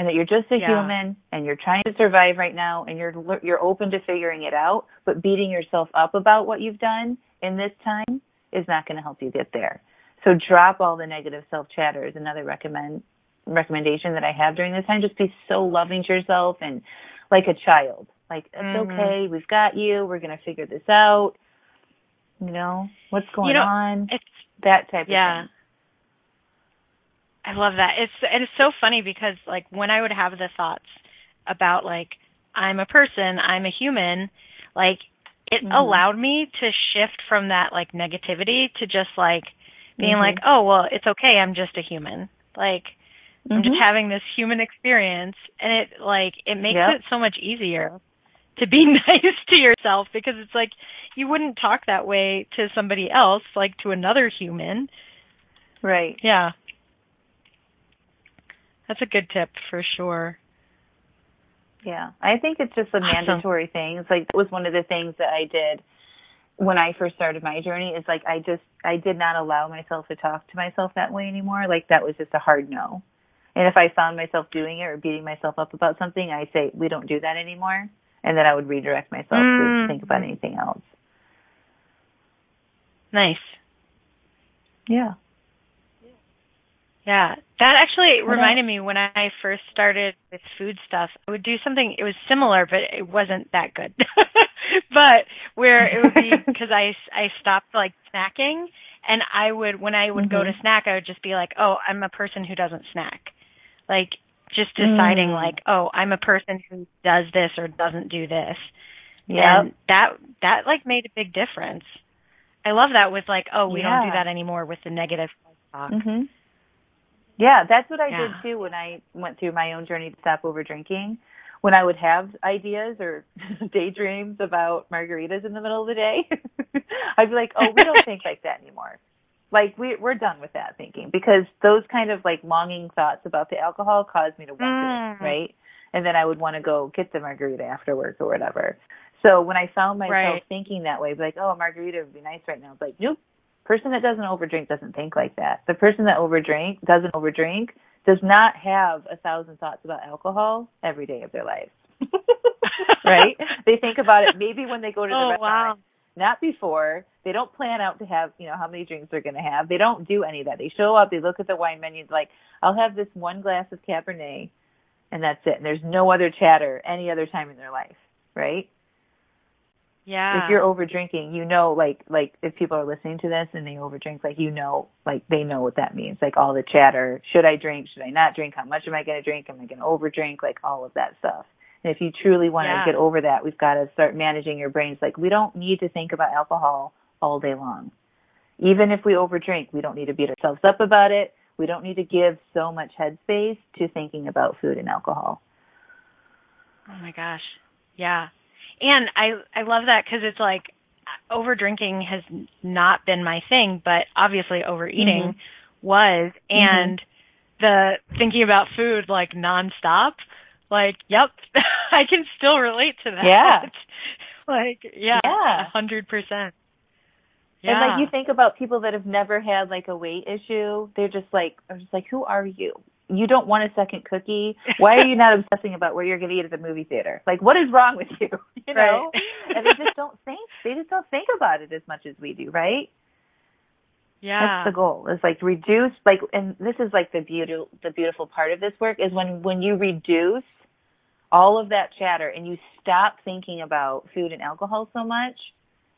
Speaker 3: And that you're just a
Speaker 2: Yeah.
Speaker 3: human and you're trying to survive right now and you're you're open to figuring it out, but beating yourself up about what you've done in this time is not going to help you get there. So drop all the negative self chatter is another recommend recommendation that I have during this time. Just be so loving to yourself and like a child. Like it's
Speaker 2: Mhm.
Speaker 3: okay, we've got you. We're gonna figure this out. You know what's going
Speaker 2: You know,
Speaker 3: on.
Speaker 2: It's
Speaker 3: That type
Speaker 2: yeah.
Speaker 3: of thing.
Speaker 2: I love that. It's and it's so funny because like when I would have the thoughts about like I'm a person, I'm a human, like it
Speaker 3: Mhm.
Speaker 2: allowed me to shift from that like negativity to just like being
Speaker 3: Mhm.
Speaker 2: like, oh well, it's okay. I'm just a human. Like I'm just
Speaker 3: Mhm.
Speaker 2: having this human experience, and it like it makes
Speaker 3: Yep.
Speaker 2: it so much easier to be nice to yourself because it's like you wouldn't talk that way to somebody else, like to another human.
Speaker 3: right.
Speaker 2: Yeah. That's a good tip for sure.
Speaker 3: Yeah, I think it's just a
Speaker 2: Awesome.
Speaker 3: mandatory thing. It's like it was one of the things that I did when I first started my journey. Is like I just I did not allow myself to talk to myself that way anymore. Like that was just a hard no. And if I found myself doing it or beating myself up about something, I say we don't do that anymore, and then I would redirect myself
Speaker 2: Mm.
Speaker 3: to think about anything else.
Speaker 2: Nice.
Speaker 3: Yeah.
Speaker 2: Yeah. That actually reminded me when I first started with food stuff, I would do something it was similar but it wasn't that good. but where it would be cuz I I stopped like snacking and I would when I would go to
Speaker 3: Mhm.
Speaker 2: snack I would just be like, "Oh, I'm a person who doesn't snack." Like just deciding
Speaker 3: Mm.
Speaker 2: like, "Oh, I'm a person who does this or doesn't do this."
Speaker 3: Yeah.
Speaker 2: That that like made a big difference. I love that with like, "Oh, we don't do that anymore with the negative talk."
Speaker 3: Mhm. Yeah, that's what I
Speaker 2: Yeah.
Speaker 3: did too when I went through my own journey to stop over drinking. When I would have ideas or daydreams about margaritas in the middle of the day, I'd be like, "Oh, we don't think like that anymore." Like we we're done with that thinking because those kind of like longing thoughts about the alcohol caused me to want
Speaker 2: Mm.
Speaker 3: it, right? And then I would want to go get the margarita after work or whatever. So when I found myself
Speaker 2: Right.
Speaker 3: thinking that way, like, "Oh, a margarita would be nice right now," it's like, nope, person that doesn't overdrink doesn't think like that. The person that overdrink doesn't overdrink does not have a thousand thoughts about alcohol every day of their life. right? They think about it maybe when they go to the
Speaker 2: Oh,
Speaker 3: restaurant,
Speaker 2: wow.
Speaker 3: not before. They don't plan out to have, you know, how many drinks they're going to have. They don't do any of that. They show up, they look at the wine menu, like, I'll have this one glass of Cabernet, and that's it. And there's no other chatter any other time in their life, right?
Speaker 2: Yeah.
Speaker 3: if you're over drinking, you know, like like if people are listening to this and they over drink, like you know, like they know what that means. Like all the chatter: should I drink? Should I not drink? How much am I going to drink? Am I going to over drink? Like all of that stuff. And if you truly want
Speaker 2: Yeah.
Speaker 3: to get over that, we've got to start managing your brains. Like we don't need to think about alcohol all day long. Even if we overdrink, we don't need to beat ourselves up about it. We don't need to give so much headspace to thinking about food and alcohol.
Speaker 2: Oh my gosh. Yeah. And I I love that cuz it's like over drinking has not been my thing, but obviously overeating mm-hmm. was mm-hmm. and the thinking about food like nonstop, like yep, I can still relate to that.
Speaker 3: Yeah.
Speaker 2: like yeah,
Speaker 3: Yeah.
Speaker 2: a 100%. Yeah.
Speaker 3: And like you think about people that have never had like a weight issue, they're just like, I'm just like, who are you? You don't want a second cookie. Why are you not obsessing about what you're going to eat at the movie theater? Like, what is wrong with you? You know?
Speaker 2: Right.
Speaker 3: and they just don't think. They just don't think about it as much as we do, right?
Speaker 2: yeah.
Speaker 3: That's the goal. Is like reduce like, and this is like the beautiful the beautiful part of this work is when when you reduce all of that chatter and you stop thinking about food and alcohol so much,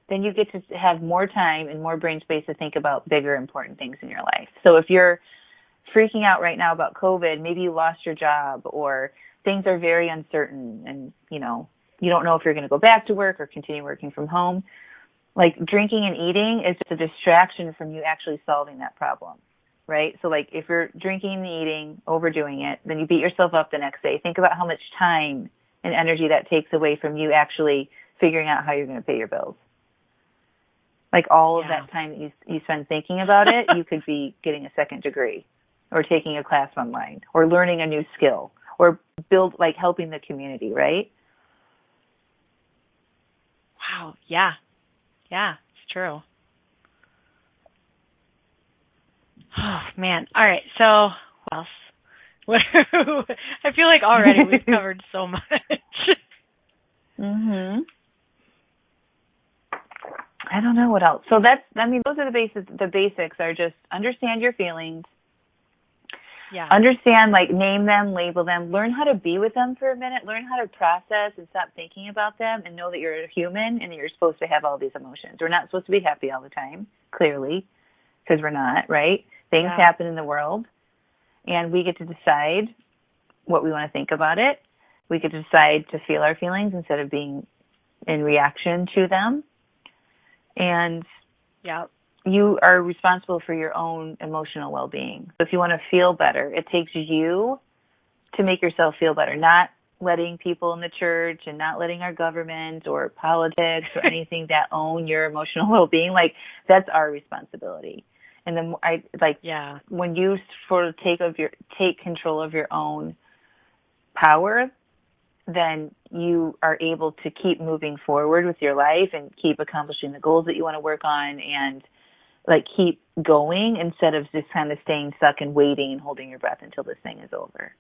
Speaker 3: then you get to have more time and more brain space to think about bigger important things in your life. So if you're freaking out right now about COVID, maybe you lost your job or things are very uncertain and, you know, you don't know if you're going to go back to work or continue working from home. Like drinking and eating is just a distraction from you actually solving that problem. Right? So like if you're drinking and eating, overdoing it, then you beat yourself up the next day. Think about how much time and energy that takes away from you actually figuring out how you're going to pay your bills. Like all of
Speaker 2: Yeah.
Speaker 3: that time that you you spend thinking about it, you could be getting a second degree or taking a class online or learning a new skill or build like helping the community, right?
Speaker 2: Wow. Yeah. Yeah, it's true. Oh man. All right. So what else? I feel like already we've covered so much.
Speaker 3: mhm. I don't know what else. So that's I mean those are the basics the basics are just understand your feelings.
Speaker 2: Yeah.
Speaker 3: Understand like name them, label them, learn how to be with them for a minute, learn how to process and stop thinking about them and know that you're a human and that you're supposed to have all these emotions. We're not supposed to be happy all the time, clearly, because we're not, right? Things
Speaker 2: Yeah.
Speaker 3: happen in the world and we get to decide what we want to think about it. We get to decide to feel our feelings instead of being in reaction to them. And
Speaker 2: Yeah.
Speaker 3: You are responsible for your own emotional well-being. So if you want to feel better, it takes you to make yourself feel better, not letting people in the church and not letting our government or politics or anything that own your emotional well-being. Like that's our responsibility. And then I like
Speaker 2: Yeah.
Speaker 3: when you sort of take of your take control of your own power, then you are able to keep moving forward with your life and keep accomplishing the goals that you want to work on and like keep going instead of just kind of staying stuck and waiting and holding your breath until this thing is over.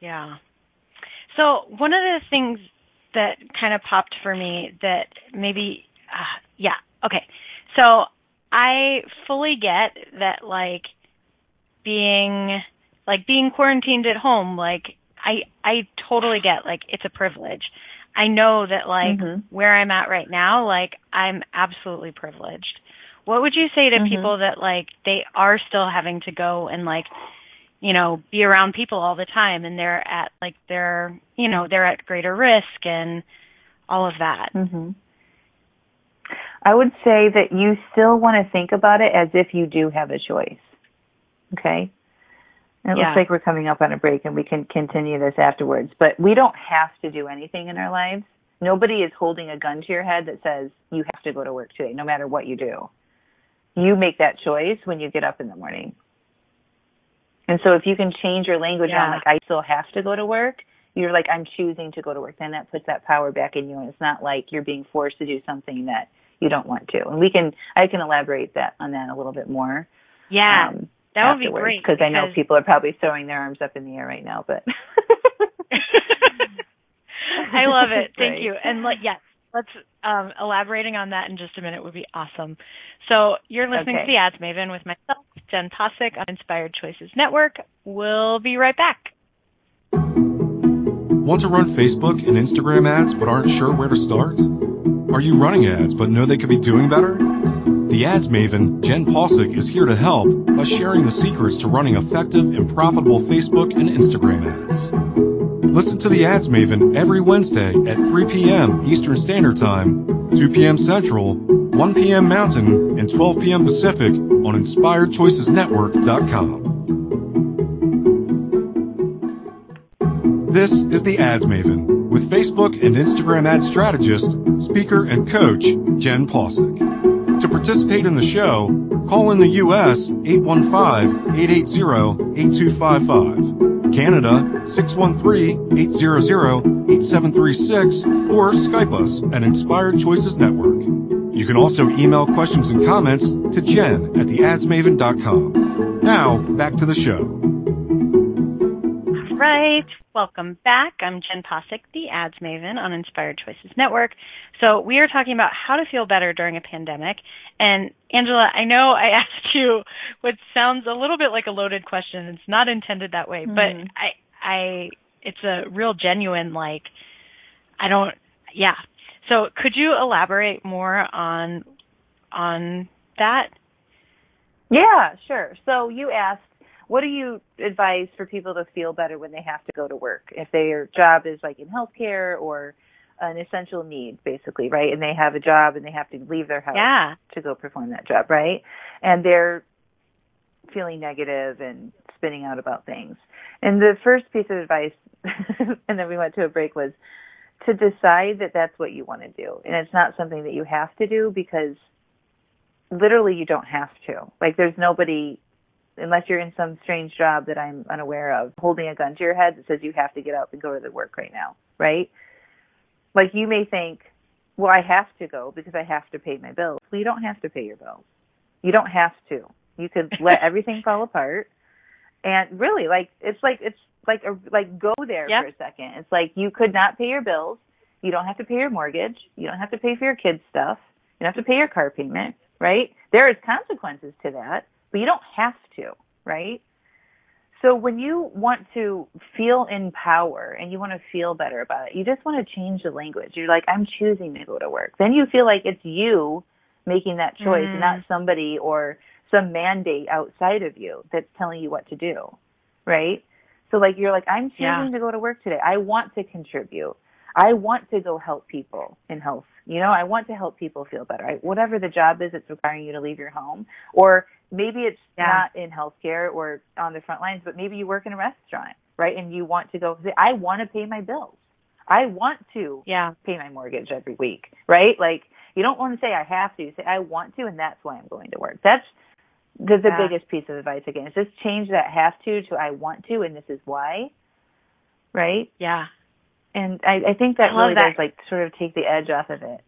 Speaker 2: Yeah. So one of the things that kind of popped for me that maybe, uh, yeah, okay. So I fully get that, like being, like being quarantined at home, like I, I totally get, like it's a privilege. I know that, like
Speaker 3: Mhm.
Speaker 2: where I'm at right now, like I'm absolutely privileged. What would you say to
Speaker 3: Mhm.
Speaker 2: people that like they are still having to go and like you know, be around people all the time and they're at like they're, you know, they're at greater risk and all of that.
Speaker 3: hmm I would say that you still want to think about it as if you do have a choice. Okay? It
Speaker 2: Yeah.
Speaker 3: looks like we're coming up on a break and we can continue this afterwards. But we don't have to do anything in our lives. Nobody is holding a gun to your head that says you have to go to work today, no matter what you do. You make that choice when you get up in the morning. And so if you can change your language on
Speaker 2: Yeah.
Speaker 3: like I still have to go to work, you're like I'm choosing to go to work. Then that puts that power back in you and it's not like you're being forced to do something that you don't want to. And we can I can elaborate that on that a little bit more.
Speaker 2: Yeah.
Speaker 3: um,
Speaker 2: that would be great
Speaker 3: because I know people are probably throwing their arms up in the air right now, but
Speaker 2: I love it. Thank
Speaker 3: Right.
Speaker 2: you. And like yes, let's um elaborating on that in just a minute would be awesome. So you're listening
Speaker 3: Okay.
Speaker 2: to the Ads Maven with myself, Jenn Possick on Inspired Choices Network. We'll be right back.
Speaker 1: Want to run Facebook and Instagram ads but aren't sure where to start? Are you running ads but know they could be doing better? The ads maven, Jenn Possick, is here to help by sharing the secrets to running effective and profitable Facebook and Instagram ads. Listen to the ads maven every Wednesday at 3 p.m. Eastern Standard Time, 2 p.m. Central, 1 p.m. Mountain, and 12 p.m. Pacific on InspiredChoicesNetwork.com. This is the Ads Maven with Facebook and Instagram ad strategist, speaker, and coach Jenn Possick. To participate in the show, call in the U.S. 815-880-8255, Canada 613-800-8736, or Skype us at Inspired Choices Network. You can also email questions and comments to jen at theadsmaven.com. Now, back to the show.
Speaker 2: Right. Welcome back. I'm Jenn Possick, the Ads Maven on Inspired Choices Network. So we are talking about how to feel better during a pandemic. And Angela, I know I asked you what sounds a little bit like a loaded question. It's not intended that way,
Speaker 3: Mhm.
Speaker 2: but I, I, it's a real genuine like, I don't, yeah. So could you elaborate more on, on that?
Speaker 3: Yeah, sure. So you asked, what do you advise for people to feel better when they have to go to work? If their job is like in healthcare or an essential need, basically, right? And they have a job and they have to leave their house
Speaker 2: Yeah.
Speaker 3: to go perform that job, right? And they're feeling negative and spinning out about things. And the first piece of advice, and then we went to a break, was to decide that that's what you want to do. And it's not something that you have to do because literally you don't have to. Like there's nobody unless you're in some strange job that I'm unaware of, holding a gun to your head that says you have to get up and go to the work right now, right? Like you may think, well, I have to go because I have to pay my bills. Well, you don't have to pay your bills. You don't have to. You could let everything fall apart. And really, like it's like it's like a like go there
Speaker 2: Yep.
Speaker 3: for a second. It's like you could not pay your bills. You don't have to pay your mortgage. You don't have to pay for your kids' stuff. You don't have to pay your car payment, right? There is consequences to that, but you don't have to, right? So when you want to feel in power and you want to feel better about it, you just want to change the language. You're like, I'm choosing to go to work. Then you feel like it's you making that choice,
Speaker 2: Mm.
Speaker 3: not somebody or some mandate outside of you that's telling you what to do, right? So like you're like, I'm choosing
Speaker 2: Yeah.
Speaker 3: to go to work today. I want to contribute. I want to go help people in health. You know, I want to help people feel better. I, whatever the job is that's requiring you to leave your home, or maybe it's
Speaker 2: Yeah.
Speaker 3: not in healthcare or on the front lines, but maybe you work in a restaurant, right? And you want to go. I want to pay my bills. I want to
Speaker 2: Yeah.
Speaker 3: pay my mortgage every week, right? Like you don't want to say I have to. You say I want to, and that's why I'm going to work. That's the, the
Speaker 2: Yeah.
Speaker 3: biggest piece of advice again. Is just change that have to to I want to, and this is why, right?
Speaker 2: Yeah.
Speaker 3: And I, I think that
Speaker 2: I
Speaker 3: really
Speaker 2: that.
Speaker 3: does like sort of take the edge off of it.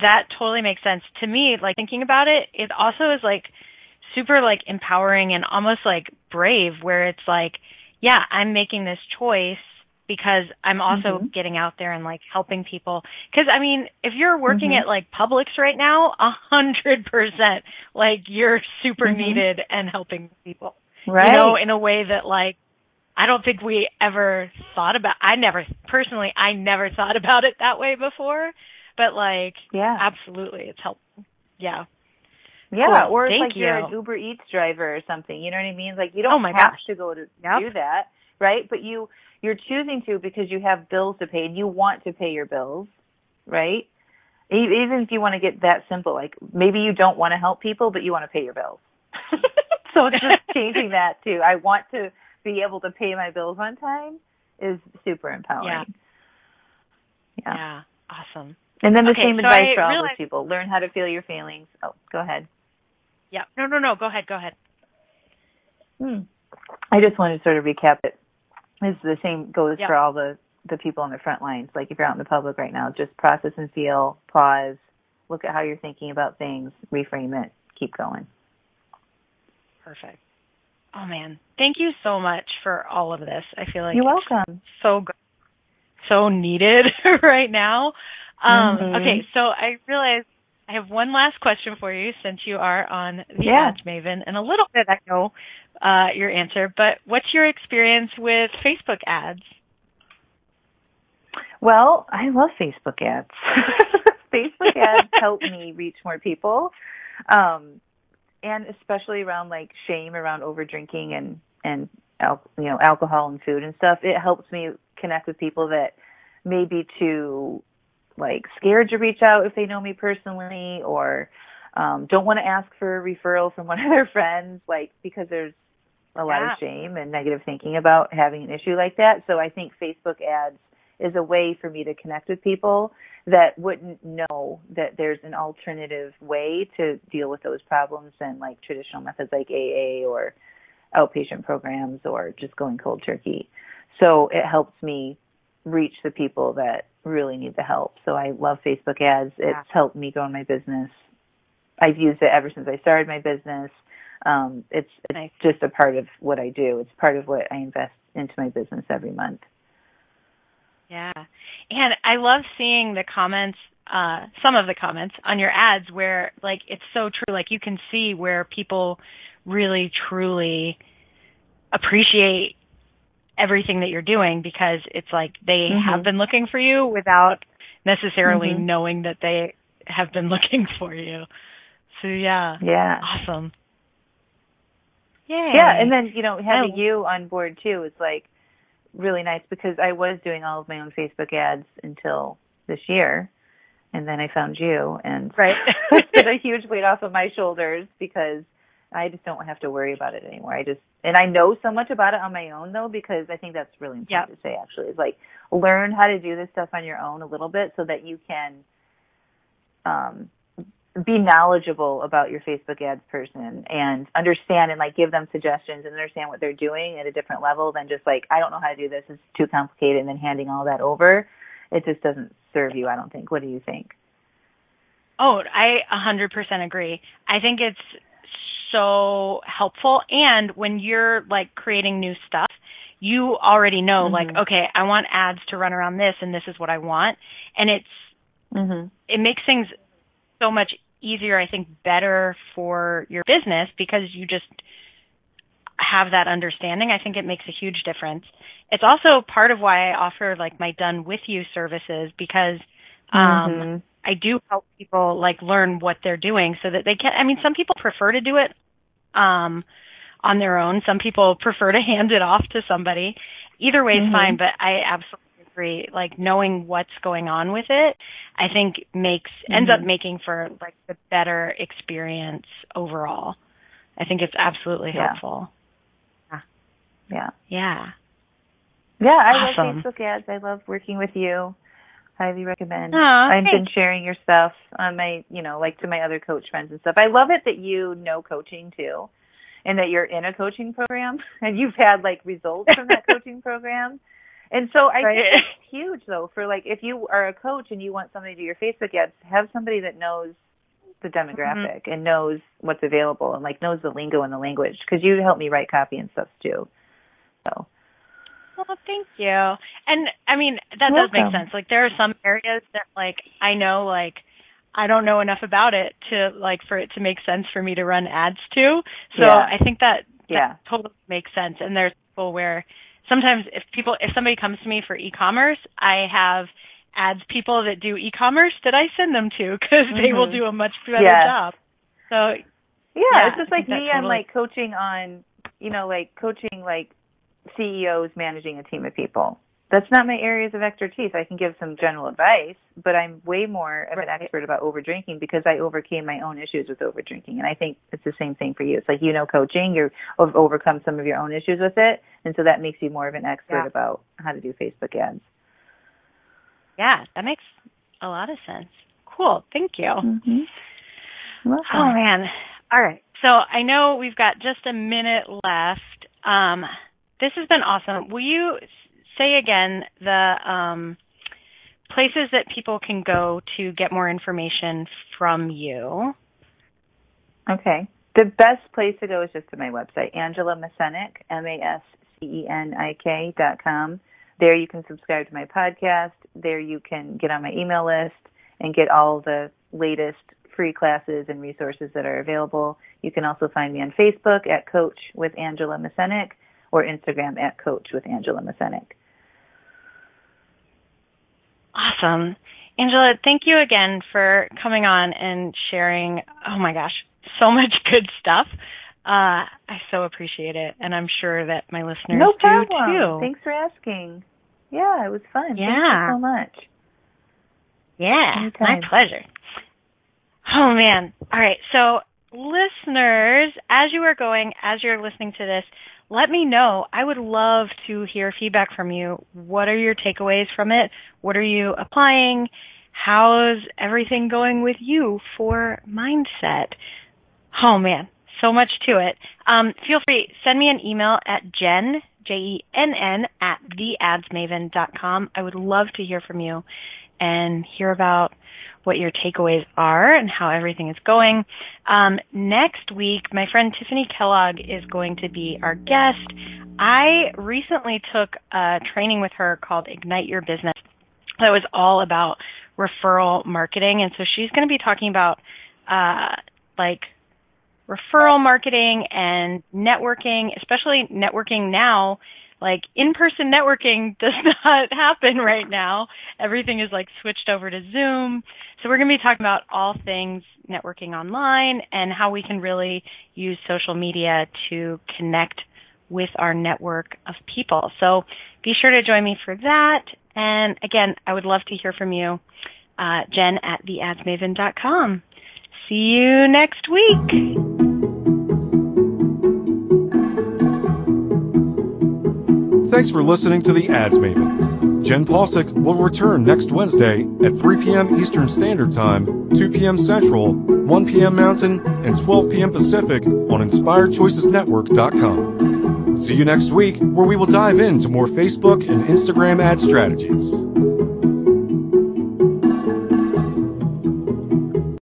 Speaker 2: That totally makes sense to me. Like thinking about it, it also is like super like empowering and almost like brave where it's like, yeah, I'm making this choice because I'm also
Speaker 3: Mhm.
Speaker 2: getting out there and like helping people. Cause I mean, if you're working
Speaker 3: Mhm.
Speaker 2: at like Publix right now, a hundred percent, like you're super
Speaker 3: Mhm.
Speaker 2: needed and helping people.
Speaker 3: Right.
Speaker 2: You know, in a way that like I don't think we ever thought about I never personally I never thought about it that way before. But like
Speaker 3: yeah.
Speaker 2: absolutely it's helpful. Yeah.
Speaker 3: Yeah,
Speaker 2: Cool.
Speaker 3: or it's
Speaker 2: Thank
Speaker 3: like you're an. Uber Eats driver or something. You know what I mean? Like you
Speaker 2: Oh
Speaker 3: don't
Speaker 2: my
Speaker 3: have
Speaker 2: gosh.
Speaker 3: to go to
Speaker 2: Yep.
Speaker 3: do that, right? But you you're choosing to because you have bills to pay and you want to pay your bills, right? Even if you want to get that simple, like maybe you don't want to help people, but you want to pay your bills. so just changing that too. I want to be able to pay my bills on time is super empowering. Yeah.
Speaker 2: Yeah. Awesome.
Speaker 3: And then the
Speaker 2: Okay,
Speaker 3: same
Speaker 2: so
Speaker 3: advice
Speaker 2: I
Speaker 3: for all those people. Learn how to feel your feelings. Oh, go ahead.
Speaker 2: Yeah. No, no, no. Go ahead. Go ahead.
Speaker 3: Hmm. I just wanted to sort of recap it. It's the same goes
Speaker 2: Yep.
Speaker 3: for all the the people on the front lines. Like if you're out in the public right now, just process and feel, pause, look at how you're thinking about things, reframe it, keep going.
Speaker 2: Perfect. Oh man. Thank you so much for all of this. I feel like
Speaker 3: You're welcome.
Speaker 2: so good, so needed right now. Um,
Speaker 3: Mhm.
Speaker 2: Okay, so I realize I have one last question for you since you are on the
Speaker 3: Yeah.
Speaker 2: Ads Maven, and a little bit I know uh, your answer, but what's your experience with Facebook ads?
Speaker 3: Well, I love Facebook ads. Facebook ads help me reach more people. Um and especially around like shame around over drinking and and al- you know alcohol and food and stuff. It helps me connect with people that may be too like scared to reach out if they know me personally or um don't want to ask for a referral from one of their friends like because there's a lot
Speaker 2: Yeah.
Speaker 3: of shame and negative thinking about having an issue like that. So I think Facebook ads is a way for me to connect with people that wouldn't know that there's an alternative way to deal with those problems than like traditional methods like AA or outpatient programs or just going cold turkey. So it helps me reach the people that really need the help. So I love Facebook ads. It's
Speaker 2: Yeah.
Speaker 3: helped me grow my business. I've used it ever since I started my business. Um, it's it's
Speaker 2: Nice.
Speaker 3: just a part of what I do. It's part of what I invest into my business every month.
Speaker 2: Yeah. And I love seeing the comments, uh, some of the comments on your ads where like it's so true. Like you can see where people really truly appreciate everything that you're doing because it's like they
Speaker 3: Mhm.
Speaker 2: have been looking for you without necessarily
Speaker 3: Mhm.
Speaker 2: knowing that they have been looking for you. So yeah.
Speaker 3: Yeah.
Speaker 2: Awesome. Yeah.
Speaker 3: Yeah, and then you know having
Speaker 2: Oh.
Speaker 3: you on board too is like really nice because I was doing all of my own Facebook ads until this year, and then I found you, and
Speaker 2: Right.
Speaker 3: it's a huge weight off of my shoulders because I just don't have to worry about it anymore. I just and I know so much about it on my own though because I think that's really important to say actually is like learn how to do this stuff on your own a little bit so that you can um be knowledgeable about your Facebook ads person and understand and like give them suggestions and understand what they're doing at a different level than just like I don't know how to do this it's too complicated and then handing all that over it just doesn't serve you. I don't think. What do you think?
Speaker 2: Oh, I 100% agree. I think it's so helpful. And when you're like creating new stuff, you already know mm-hmm. like, okay, I want ads to run around this and this is what I want. And it's, mm-hmm. it makes things so much easier, I think better for your business because you just have that understanding. I think it makes a huge difference. It's also part of why I offer like my done with you services because, um, mm-hmm. I do help people like learn what they're doing so that they can I mean some people prefer to do it um on their own. Some people prefer to hand it off to somebody. Either way is mm-hmm. fine, but I absolutely agree. Like knowing what's going on with it, I think makes mm-hmm. ends up making for like the better experience overall. I think it's absolutely yeah. helpful.
Speaker 3: Yeah. Yeah.
Speaker 2: Yeah.
Speaker 3: Yeah, I awesome. love Facebook ads. I love working with you highly recommend.
Speaker 2: Aww,
Speaker 3: I've
Speaker 2: thanks.
Speaker 3: been sharing your stuff on my, you know, like to my other coach friends and stuff. I love it that you know coaching too, and that you're in a coaching program and you've had like results from that coaching program. And so I right. think it's huge though for like if you are a coach and you want somebody to do your Facebook ads, have somebody that knows the demographic mm-hmm. and knows what's available and like knows the lingo and the language because you help me write copy and stuff too. So
Speaker 2: well, thank you. And I mean, that does make sense. Like there are some areas that like I know like I don't know enough about it to like for it to make sense for me to run ads to. So yeah. I think that, that yeah. totally makes sense. And there's people where sometimes if people if somebody comes to me for e-commerce, I have ads people that do e-commerce that I send them to because mm-hmm. they will mm-hmm. do a much better yeah. job. So
Speaker 3: yeah, yeah, it's just like me. Totally... I'm like coaching on, you know, like coaching like CEOs managing a team of people. That's not my areas of expertise. I can give some general advice, but I'm way more of an expert about over drinking because I overcame my own issues with over drinking. And I think it's the same thing for you. It's like you know coaching, you've overcome some of your own issues with it, and so that makes you more of an expert
Speaker 2: yeah.
Speaker 3: about how to do Facebook ads.
Speaker 2: Yeah, that makes a lot of sense. Cool. Thank you.
Speaker 3: Mm-hmm.
Speaker 2: Oh man. All right. So I know we've got just a minute left. Um, this has been awesome. Will you say again the um, places that people can go to get more information from you?
Speaker 3: Okay. The best place to go is just to my website, Angela Mascenik, M-A-S-C-E-N-I-K dot com. There you can subscribe to my podcast. There you can get on my email list and get all the latest free classes and resources that are available. You can also find me on Facebook at Coach with Angela Mascenik or Instagram at Coach with Angela Mascenik.
Speaker 2: Awesome. Angela, thank you again for coming on and sharing, oh my gosh, so much good stuff. Uh, I so appreciate it, and I'm sure that my listeners
Speaker 3: no
Speaker 2: do too.
Speaker 3: Thanks for asking. Yeah, it was fun.
Speaker 2: Yeah.
Speaker 3: Thank you so much.
Speaker 2: Yeah,
Speaker 3: Anytime.
Speaker 2: my pleasure. Oh man. All right. So listeners, as you are going, as you're listening to this, let me know. I would love to hear feedback from you. What are your takeaways from it? What are you applying? How's everything going with you for mindset? Oh man, so much to it. Um, feel free, send me an email at jen, J-E-N-N, at theadsmaven.com. I would love to hear from you and hear about what your takeaways are and how everything is going. Um, next week, my friend Tiffany Kellogg is going to be our guest. I recently took a training with her called Ignite Your Business that was all about referral marketing. And so she's going to be talking about, uh, like referral marketing and networking, especially networking now like in-person networking does not happen right now. Everything is like switched over to Zoom. So we're going to be talking about all things networking online and how we can really use social media to connect with our network of people. So be sure to join me for that. And again, I would love to hear from you, uh, Jen at theadsmaven.com. See you next week.
Speaker 1: Thanks for listening to the Ads Maven. Jenn Possick will return next Wednesday at 3 p.m. Eastern Standard Time, 2 p.m. Central, 1 p.m. Mountain, and 12 p.m. Pacific on InspiredChoicesNetwork.com. See you next week where we will dive into more Facebook and Instagram ad strategies.